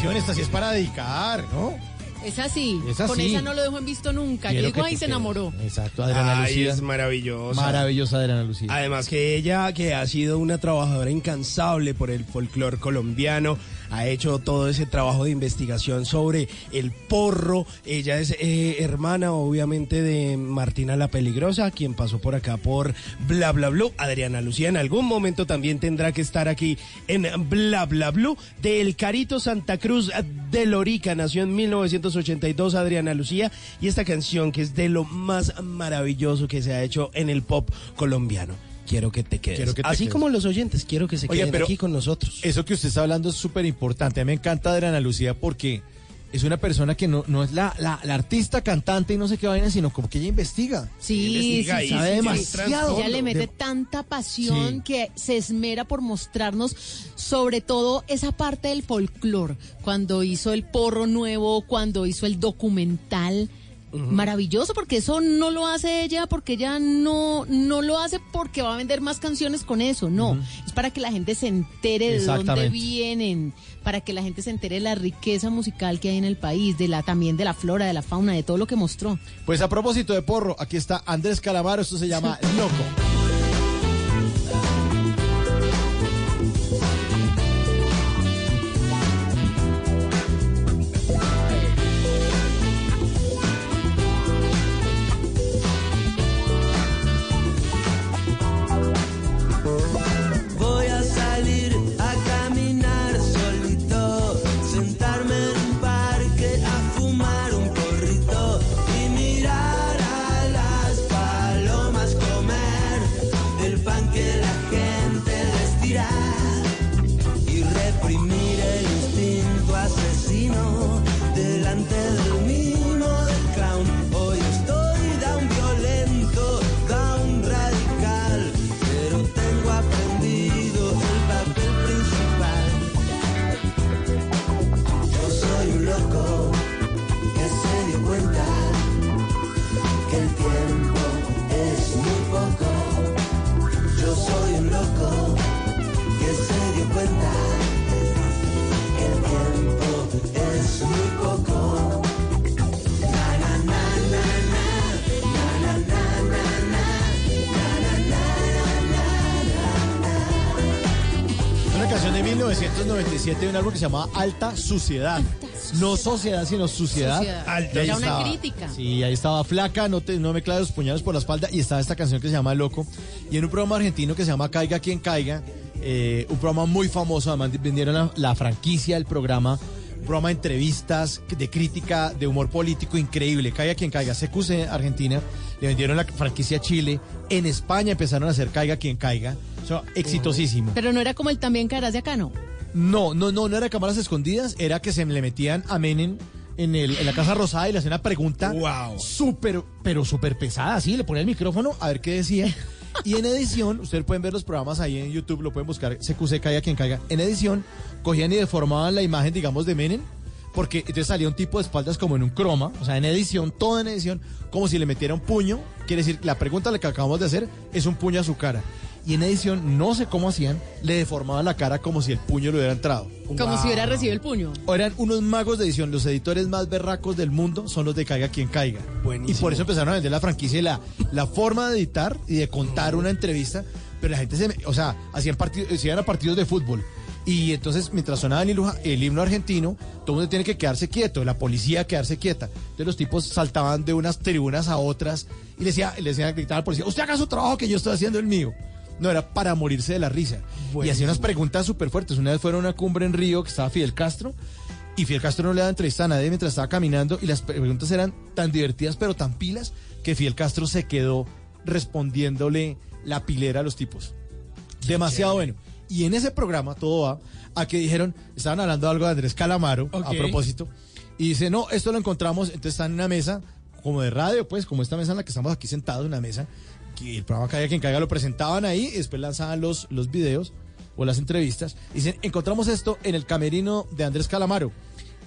canción. Esta sí es para dedicar, ¿no? Es así. Es Con esa no lo dejo en visto nunca. Quiero Llegó ahí se enamoró. Exacto, Adriana Ay, Lucía. es maravillosa. Maravillosa Adriana Lucía. Además que ella, que ha sido una trabajadora incansable por el folclore colombiano, ha hecho todo ese trabajo de investigación sobre el porro. Ella es eh, hermana, obviamente, de Martina la Peligrosa, quien pasó por acá por Bla Bla Blue. Adriana Lucía en algún momento también tendrá que estar aquí en Bla Bla Blue. Del Carito Santa Cruz de Lorica, nació en 1982 Adriana Lucía. Y esta canción que es de lo más maravilloso que se ha hecho en el pop colombiano. Quiero que te quedes. Quiero que te Así quedes. como los oyentes, quiero que se Oye, queden pero aquí con nosotros. Eso que usted está hablando es súper importante. A mí me encanta Adriana Lucía porque es una persona que no, no es la, la, la artista, cantante y no sé qué vaina, sino como que ella investiga. Sí, Investiga sí, sabe sí. demasiado. Ella le mete De- tanta pasión Sí. que se esmera por mostrarnos sobre todo esa parte del folclore. Cuando hizo el porro nuevo, cuando hizo el documental. Maravilloso, porque eso no lo hace ella, porque ella no, no lo hace porque va a vender más canciones con eso, no. Es para que la gente se entere de dónde vienen, para que la gente se entere de la riqueza musical que hay en el país, de la también de la flora, de la fauna, de todo lo que mostró. Pues a propósito de porro, aquí está Andrés Calamaro, esto se llama [LAUGHS] Loco. 1997 de un álbum que se llamaba Alta Suciedad. No sociedad, sino suciedad. Suciedad. Y ahí Era una estaba- crítica. Sí, ahí estaba Flaca, no, te, no me claves los puñados por la espalda. Y estaba esta canción que se llama Loco. Y en un programa argentino que se llama Caiga quien caiga, eh, un programa muy famoso, además vendieron la, la franquicia del programa. Un programa de entrevistas, de crítica, de humor político increíble. Caiga quien caiga. CQC Argentina, le vendieron la franquicia a Chile. En España empezaron a hacer Caiga quien caiga. O sea, exitosísimo. Pero no era como el también caerás de acá, ¿no? No, no, no, no era cámaras escondidas, era que se le metían a Menem en, el, en la Casa Rosada y le hacían una pregunta súper, pero súper pesada, así, le ponía el micrófono a ver qué decía. Y en edición, ustedes pueden ver los programas ahí en YouTube, lo pueden buscar, CQC Caiga quien caiga. En edición, cogían y deformaban la imagen, digamos, de Menem, porque entonces salía un tipo de espaldas como en un croma, o sea, en edición, todo en edición, como si le metiera un puño. Quiere decir, la pregunta que acabamos de hacer es un puño a su cara. Y en edición, no sé cómo hacían, le deformaban la cara como si el puño le hubiera entrado. Como si hubiera recibido el puño. O eran unos magos de edición, los editores más berracos del mundo son los de Caiga quien caiga. Y por eso empezaron a vender la franquicia y la, la forma de editar y de contar una entrevista. Pero la gente se, o sea, hacían partidos, se iban a partidos de fútbol. Y entonces, mientras sonaba el el himno argentino, todo el mundo tiene que quedarse quieto, la policía quedarse quieta. Entonces los tipos saltaban de unas tribunas a otras y le decía, le decían gritar al policía, usted haga su trabajo que yo estoy haciendo el mío. No, era para morirse de la risa. Y hacía unas preguntas súper fuertes. Una vez fueron a una cumbre en Río que estaba Fidel Castro y Fidel Castro no le daba entrevista a nadie mientras estaba caminando y las preguntas eran tan divertidas pero tan pilas que Fidel Castro se quedó respondiéndole la pilera a los tipos. Demasiado bueno. Y en ese programa todo va a que dijeron, estaban hablando algo de Andrés Calamaro a propósito y dice, no, esto lo encontramos, entonces están en una mesa como de radio, pues como esta mesa en la que estamos aquí sentados, en una mesa, que el programa Caiga quien caiga lo presentaban ahí y después lanzaban los, los videos o las entrevistas. Dicen, encontramos esto en el camerino de Andrés Calamaro.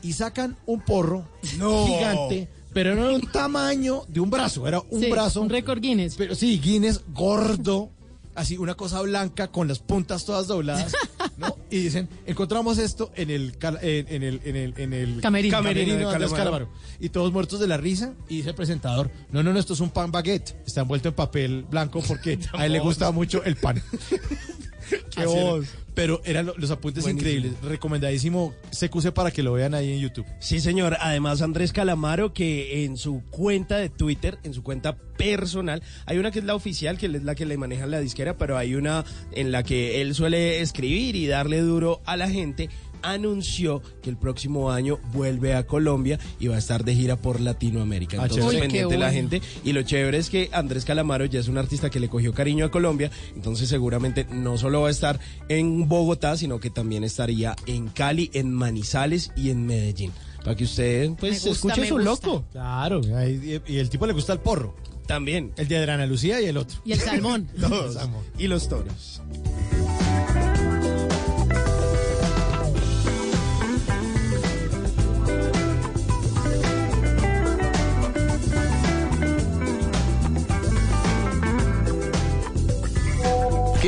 Y sacan un porro No. gigante, pero no era un tamaño de un brazo, era un Sí, brazo. un récord Guinness. Pero sí, Guinness gordo, así una cosa blanca con las puntas todas dobladas. [LAUGHS] ¿no? Y dicen, encontramos esto en el, cal- en, en el, en el, en el Camerino. camerino de Calamaro. Y todos muertos de la risa. Y dice el presentador, no, no, no, esto es un pan baguette. Está envuelto en papel blanco porque [LAUGHS] a él le gustaba mucho el pan. [LAUGHS] [LAUGHS] Qué voz. Pero eran lo- los apuntes Buenísimo. increíbles. Recomendadísimo CQC para que lo vean ahí en YouTube. Sí, señor. Además, Andrés Calamaro, que en su cuenta de Twitter, en su cuenta personal, hay una que es la oficial, que es la que le maneja la disquera, pero hay una en la que él suele escribir y darle duro a la gente. Anunció que el próximo año vuelve a Colombia y va a estar de gira por Latinoamérica. Ah, Entonces. Uy, pendiente la gente. Y lo chévere es que Andrés Calamaro ya es un artista que le cogió cariño a Colombia. Entonces, seguramente no solo va a estar en Bogotá, sino que también estaría en Cali, en Manizales y en Medellín. Para que usted, pues, gusta, escuche su gusta. loco. Claro, y el tipo le gusta el porro. También. El de Adriana Lucía y el otro. Y el salmón. [LAUGHS] Todos. Y los toros.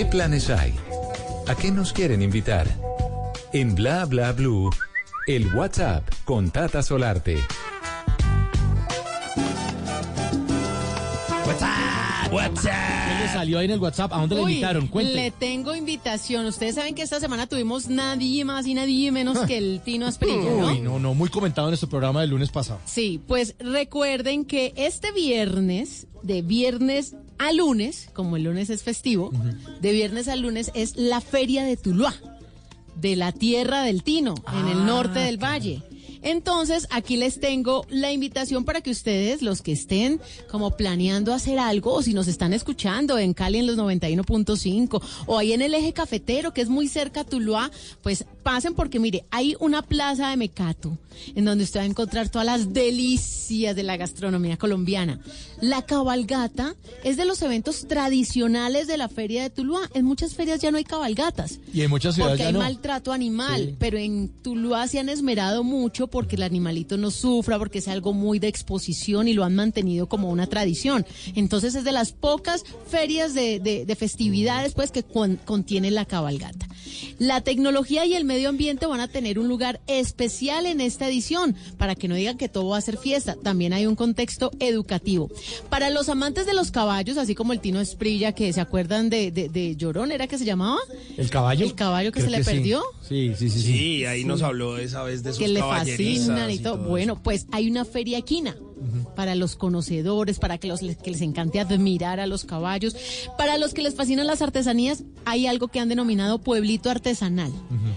Planes hay? ¿A qué nos quieren invitar? En Bla Bla Blue, el WhatsApp con Tata Solarte. ¿Qué le salió ahí en el WhatsApp? ¿A dónde le Uy, invitaron? Cuente. Le tengo invitación. Ustedes saben que esta semana tuvimos nadie más y nadie menos que el Tino Asprilla, ¿no? Uy, no, no, muy comentado en nuestro programa del lunes pasado. Sí, pues recuerden que este viernes, de viernes a lunes, como el lunes es festivo, de viernes a lunes es la Feria de Tuluá, de la tierra del Tino, en el norte del valle. Entonces, aquí les tengo la invitación para que ustedes, los que estén como planeando hacer algo, o si nos están escuchando en Cali en los 91.5, o ahí en el eje cafetero, que es muy cerca a Tuluá, pues pasen porque mire, hay una plaza de Mecato, en donde usted va a encontrar todas las delicias de la gastronomía colombiana. La cabalgata es de los eventos tradicionales de la feria de Tuluá. En muchas ferias ya no hay cabalgatas. Y en muchas ciudades Porque ya hay no. maltrato animal, Sí. pero en Tuluá se han esmerado mucho porque el animalito no sufra, porque es algo muy de exposición y lo han mantenido como una tradición. Entonces es de las pocas ferias de, de- de festividades pues que con- contiene la cabalgata. La tecnología y el medio ambiente van a tener un lugar especial en esta edición, para que no digan que todo va a ser fiesta, también hay un contexto educativo. Para los amantes de los caballos, así como el Tino Esprilla, que se acuerdan de, de, de Llorón, ¿era que se llamaba? ¿El caballo? El caballo que Creo se le sí. perdió. Sí, sí, sí. sí. Sí, ahí nos habló esa vez de sus que le fascinan y todo Bueno, pues hay una feria equina para los conocedores, para que, los, que les encante admirar a los caballos. Para los que les fascinan las artesanías, hay algo que han denominado pueblito artesanal.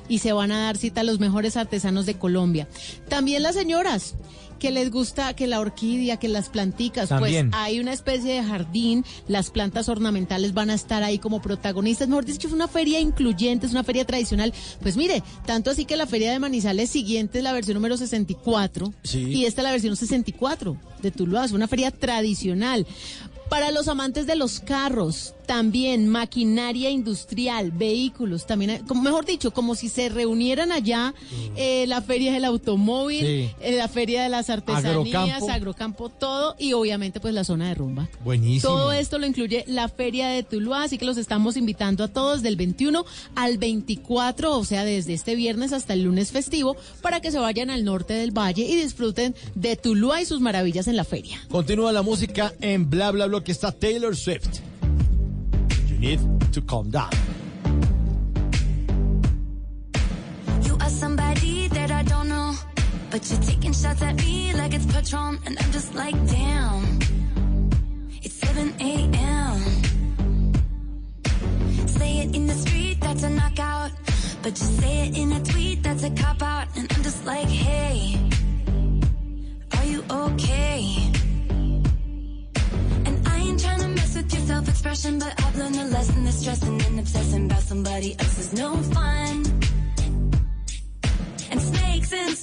Y se van a dar cita a los mejores artesanos de Colombia. También las señoras que les gusta que la orquídea, que las planticas, También. pues hay una especie de jardín, las plantas ornamentales van a estar ahí como protagonistas. Mejor dicho, es una feria incluyente, es una feria tradicional. Pues mire, tanto así que la feria de Manizales siguiente es la versión número 64 Sí. y esta es la versión 64 de Tuluá, es una feria tradicional. Para los amantes de los carros, también maquinaria industrial, vehículos, también, como, mejor dicho, como si se reunieran allá eh, la feria del automóvil, Sí. eh, la feria de las artesanías, Agrocampo. agrocampo, todo, y obviamente pues la zona de rumba. Buenísimo. Todo esto lo incluye la Feria de Tuluá, así que los estamos invitando a todos del 21 al 24, o sea, desde este viernes hasta el lunes festivo, para que se vayan al norte del valle y disfruten de Tuluá y sus maravillas en la feria. Continúa la música en Bla Bla Bla que está Taylor Swift. Need to calm down. You are somebody that I don't know. But you're taking shots at me like it's Patron. And I'm just like, damn. It's 7 a.m. Say it in the street, that's a knockout. But you say it in a tweet, that's a cop out. And I'm just like, hey, are you okay? Ain't trying to mess with your self expression, but I've learned a lesson that stressing and obsessing about somebody else is no fun. And snakes and